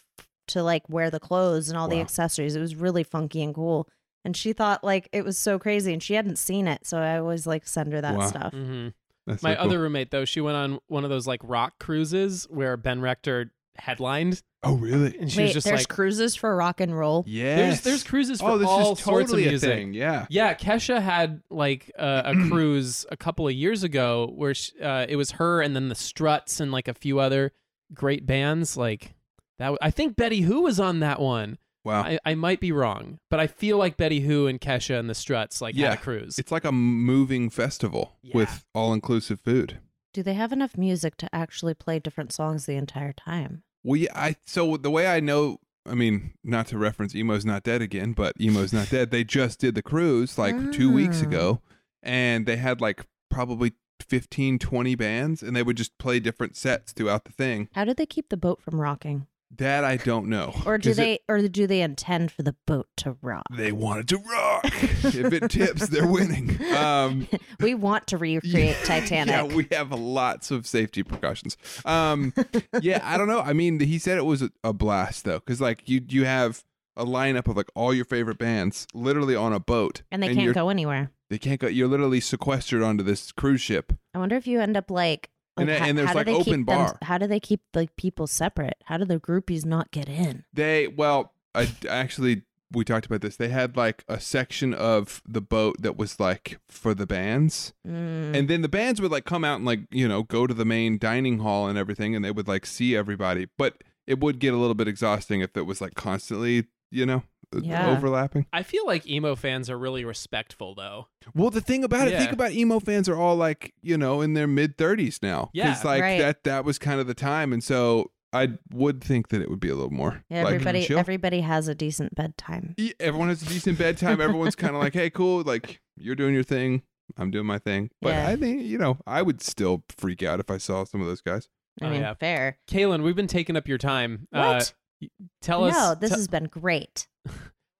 to like wear the clothes and all the accessories. It was really funky and cool. And she thought like it was so crazy, and she hadn't seen it, so I always like send her that Wow. stuff. hmm My so cool. other roommate though, she went on one of those like rock cruises where Ben Rector headlined, Oh really? and she Wait, was just there's like, cruises for rock and roll. yeah. "There's there's cruises for oh, this all is sorts of totally a music." thing. Yeah. Yeah, Kesha had like uh, a cruise a couple of years ago where sh uh, it was her and then the Struts and like a few other great bands. Like that, w- I think Betty Who was on that one. Wow. I, I might be wrong, but I feel like Betty Who and Kesha and the Struts like Yeah, had a cruise. It's like a moving festival Yeah. with all inclusive food. Do they have enough music to actually play different songs the entire time? Well, yeah, I so the way I know, I mean, not to reference Emo's Not Dead again, but Emo's Not Dead. They just did the cruise like two weeks Ah. ago, and they had like probably 15, 20 bands, and they would just play different sets throughout the thing. How did they keep the boat from rocking? That I don't know. Or do 'Cause it- they or do they intend for the boat to rock? they wanted to rock. if it tips, they're winning. Um, we want to recreate Titanic. Yeah, we have lots of safety precautions. Um, yeah, I don't know. I mean, he said it was a, a blast though, because like you you have a lineup of like all your favorite bands literally on a boat, and they you're- can't go anywhere. They can't go. You're literally sequestered onto this cruise ship. I wonder if you end up like And Like, then- ho- and there's, how like, open them- bar. how do they keep like people separate? How do the groupies not get in? They well, I actually we talked about this. They had like a section of the boat that was like for the bands, Mm. and then the bands would like come out and like you know go to the main dining hall and everything, and they would like see everybody. But it would get a little bit exhausting if it was like constantly you know Yeah. overlapping. I feel like emo fans are really respectful though. Well, the thing about it, think about emo fans are all like you know in their mid thirties now. Yeah, like right. that that was kind of the time, and so I would think that it would be a little more. Yeah, like, everybody chill. everybody has a decent bedtime. Yeah, everyone has a decent bedtime. Everyone's kind of like, hey, cool. Like you're doing your thing. I'm doing my thing. But Yeah. I think, you know, I would still freak out if I saw some of those guys. I Oh, mean, yeah. fair. Kaylin, we've been taking up your time. Uh, What? Y- tell us. no, this te- has been great.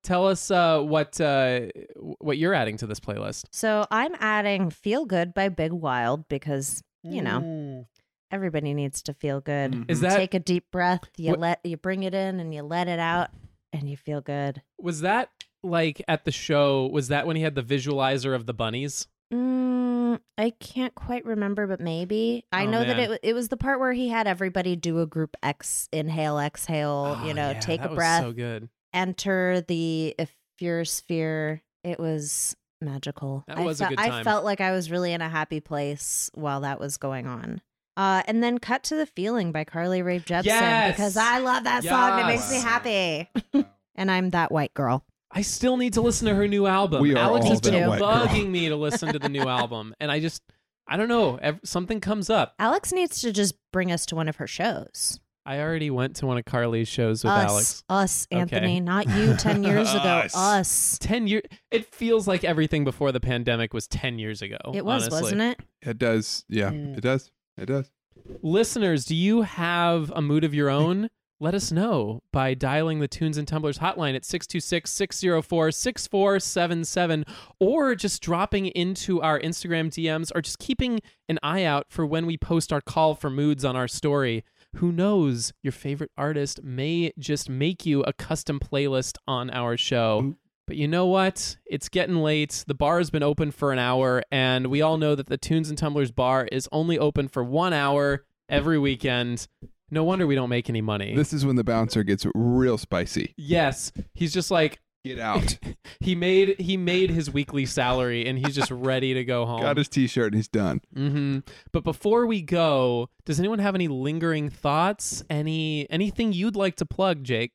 Tell us uh, what uh, what you're adding to this playlist. So I'm adding "Feel Good" by Big Wild because you know everybody needs to feel good. Mhm. Is that Take a deep breath. You What- let you bring it in and you let it out, and you feel good. was that like at the show? Was that when he had the visualizer of the bunnies? Mm, I can't quite remember, but maybe I Oh, know that it it was the part where he had everybody do a group X inhale, exhale. Oh, you know, yeah, take that a was breath, So good. enter the Fear sphere. It was magical. That I was a fe- good I felt like I was really in a happy place while that was going on. Uh, and then cut to the feeling by Carly Rae Jepsen Yes! because I love that song. It makes me happy. and I'm that white girl. I still need to listen to her new album. We are Alex all has been that white girl. bugging me to listen to the new album, and I just, I don't know. Ev- something comes up. Alex needs to just bring us to one of her shows. I already went to one of Carly's shows with us, Alex. us, Okay. Anthony, not you. Ten years ago, Us. us. Ten years. It feels like everything before the pandemic was ten years ago. It was, honestly. wasn't it? It does. Yeah, Mm. it does. It does. Listeners, do you have a mood of your own? Let us know by dialing the Tunes and Tumblers hotline at 626 604 6477 or just dropping into our Instagram DMs or just keeping an eye out for when we post our call for moods on our story. Who knows? Your favorite artist may just make you a custom playlist on our show. Mm. But you know what? It's getting late. The bar has been open for an hour, and we all know that the Tunes and Tumblers bar is only open for one hour every weekend. No wonder we don't make any money. This is when the bouncer gets real spicy. yes, he's just like Get out. he made he made his weekly salary, and he's just ready to go home. Got his t-shirt and he's done. hmm But before we go, does anyone have any lingering thoughts? Any anything you'd like to plug, Jake?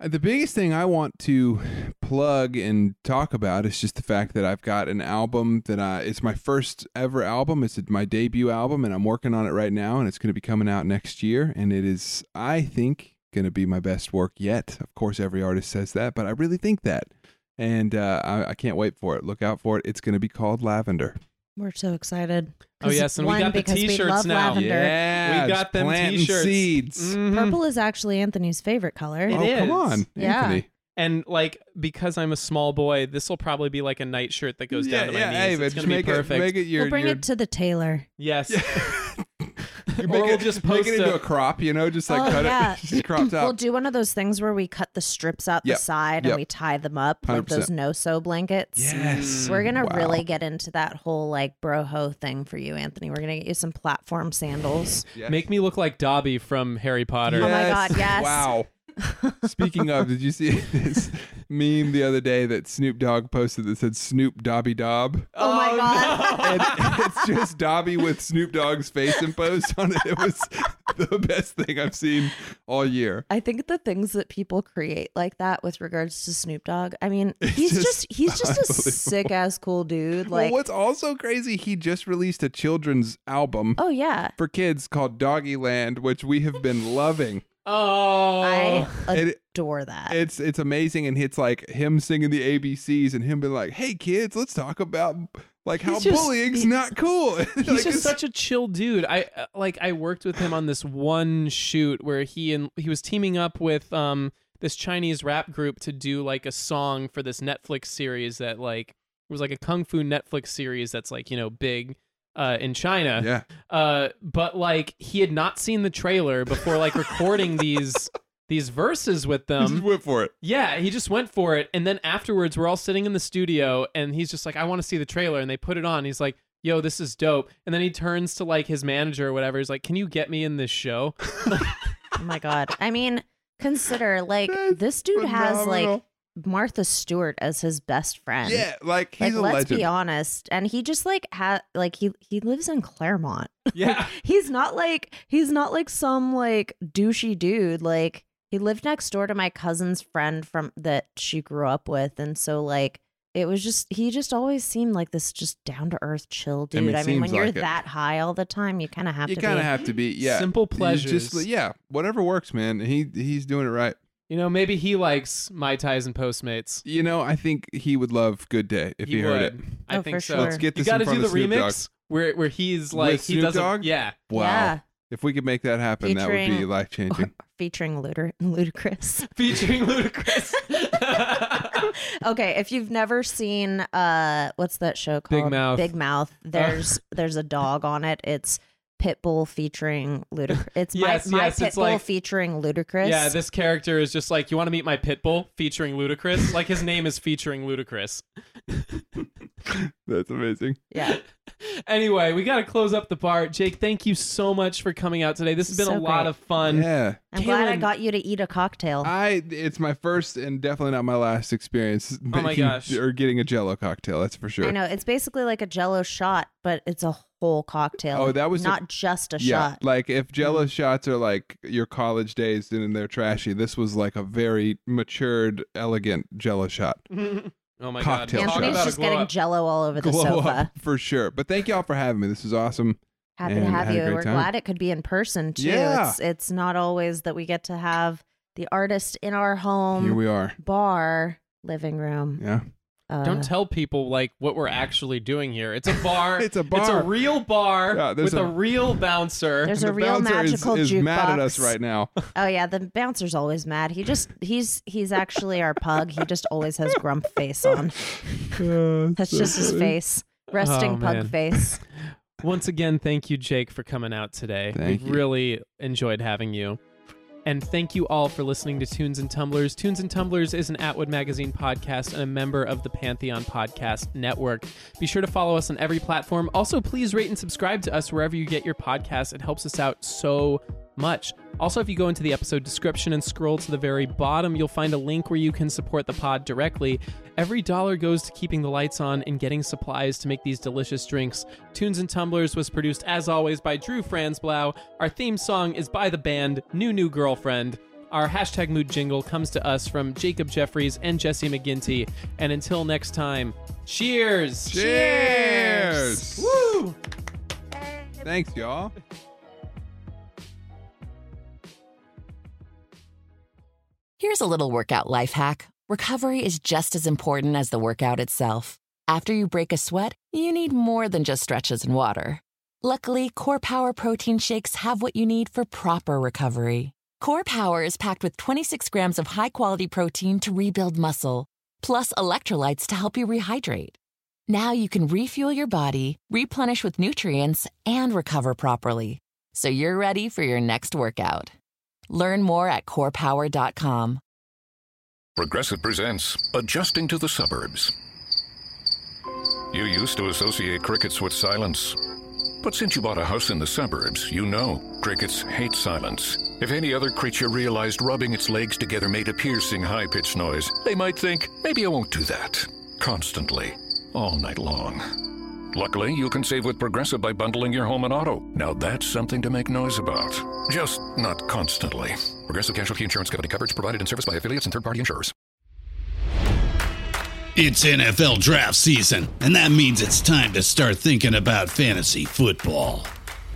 Uh, The biggest thing I want to plug and talk about is just the fact that I've got an album that I it's my first ever album. It's my debut album and I'm working on it right now and it's going to be coming out next year and it is I think going to be my best work yet. Of course every artist says that, but I really think that. And uh, I, I can't wait for it. Look out for it. It's going to be called Lavender. We're so excited. Oh yes, and we got the because we t-shirts now. Lavender. Yeah, we got them planting t-shirts. seeds. Mhm. Purple is actually Anthony's favorite color. It oh, is. come on, Yeah. Anthony. And like because I'm a small boy, this will probably be like a night shirt that goes yeah, down to my yeah, knees. Hey, but it's gonna be perfect. it make it your we'll bring your it to the tailor. yes. You Or make we'll it, just make post it into a- a crop, you know, just like Oh, cut yeah. it, just crop top. We'll do one of those things where we cut the strips out Yep. the side Yep. and we tie them up like 100%. those no-sew blankets. yes, mm. We're gonna Wow. really get into that whole like broho thing for you, Anthony. We're gonna get you some platform sandals. Yes. Make me look like Dobby from Harry Potter. Oh my God, yes. Wow. Speaking of, did you see this meme the other day that Snoop Dogg posted that said Snoop Dobby Dob? Oh, my oh, god. And it's just Dobby with Snoop Dogg's face imposed on it. It was the best thing I've seen all year. I think the things that people create like that with regards to Snoop Dogg. I mean, he's just just, he's just a sick ass cool dude. well, Like, what's also crazy, he just released a children's album oh yeah, for kids called Doggy Land, which we have been loving. Oh. I It- adore that. It's it's amazing, and it's like him singing the ABCs and him being like, "Hey kids, let's talk about like how He's just- bullying's he- not cool." He's Like, just such a chill dude. I uh, like I worked with him on this one shoot where he and he was teaming up with um this Chinese rap group to do like a song for this Netflix series that like it was like a kung fu Netflix series that's like, you know, big uh in China. yeah. Uh but like he had not seen the trailer before like recording these these verses with He just them. went for it. Yeah, he just went for it. And then afterwards, we're all sitting in the studio, and he's just like, I want to see the trailer. And they put it on. He's like, yo, this is dope. And then he turns to like his manager or whatever. He's like, can you get me in this show? Oh my god. I mean, consider like That's this dude has like phenomenal. Martha Stewart as his best friend. Yeah, like Like he's a let's legend. be honest, and he just like had like he he lives in Claremont. yeah. he's not like he's not like some like douchey dude. Like he lived next door to my cousin's friend from that she grew up with, and so like it was just he just always seemed like this just down to earth chill I dude. mean, I mean, when seems you're it. that high all the time, you kind of have You to kind be. of have to be, yeah. Simple You pleasures. Just, yeah, whatever works, man. He he's doing it right. You know, maybe he likes Mai Tais and Postmates. You know, I think he would love Good Day if he, heard it. I Oh, think for so. sure. Let's get you this in got to front do of the Snoop Dogg. remix where where he's like With he Snoop does a- Dogg? yeah. Wow. Yeah. If we could make that happen, that would be Featuring- life changing. featuring Luder- Ludacris. featuring Ludacris. okay, if you've never seen uh what's that show called? Big Mouth. Big Mouth. There's there's a dog on it. It's Pitbull featuring Ludacris. It's Yes, my, my yes, it's Pitbull like- featuring Ludacris. yeah, this character is just like, you want to meet my Pitbull featuring Ludacris? like his name is featuring Ludacris. That's amazing. yeah. Anyway, we got to close up the part. Jake, thank you so much for coming out today. This has been So a lot of fun. yeah. I'm glad I got you to eat a cocktail. I it's my first and definitely not my last experience Oh my gosh. or getting a jello cocktail, that's for sure. I know it's basically like a Jello shot, but it's a whole cocktail. Oh, that was the- not just a yeah, shot. like if jello Mm. shots are like your college days and they're trashy, this was like a very matured, elegant jello shot. oh my Cocktail god. Talk shot. Anthony's just getting up. Jello all over the Glow sofa. for sure. But thank y'all for having me. This is awesome. Happy to have you. We're time. glad it could be in person too. Yeah. It's it's not always that we get to have the artist in our home Here we are. bar living room. Yeah. Uh, Don't tell people like what we're actually doing here. It's a bar. It's a bar. It's a real bar Yeah, with a, a- real bouncer. There's And a the real bouncer is- magical is, mad at jukebox. us right now. Oh yeah, the bouncer's always mad. He just he's he's actually our pug. He just always has grump face on. That's just his face. Resting Oh, pug face. Once again, thank you, Jake, for coming out today. Thank We've you. really enjoyed having you. And thank you all for listening to Tunes and Tumblers. Tunes and Tumblers is an Atwood Magazine podcast and a member of the Pantheon Podcast Network. Be sure to follow us on every platform. Also, please rate and subscribe to us wherever you get your podcasts. It helps us out so much. Also, if you go into the episode description and scroll to the very bottom, you'll find a link where you can support the pod directly. Every dollar goes to keeping the lights on and getting supplies to make these delicious drinks. Tunes and Tumblers was produced, as always, by Drew Franzblau. Our theme song is by the band New New Girlfriend. Our hashtag mood jingle comes to us from Jacob Jeffries and Jesse McGinty. And until next time, cheers! Cheers! Woo! Thanks, y'all. Here's a little workout life hack. Recovery is just as important as the workout itself. After you break a sweat, you need more than just stretches and water. Luckily, Core Power protein shakes have what you need for proper recovery. Core Power is packed with 26 grams of high quality protein to rebuild muscle, plus electrolytes to help you rehydrate. Now you can refuel your body, replenish with nutrients, and recover properly. So you're ready for your next workout. Learn more at corepower.com. Progressive presents Adjusting to the Suburbs. You used to associate crickets with silence. But since you bought a house in the suburbs, you know crickets hate silence. If any other creature realized rubbing its legs together made a piercing, high pitched noise, they might think, maybe I won't do that. Constantly, all night long. Luckily, you can save with Progressive by bundling your home and auto. Now that's something to make noise about. Just not constantly. Progressive Casualty Insurance Company coverage provided in service by affiliates and third party insurers. It's NFL draft season, and that means it's time to start thinking about fantasy football.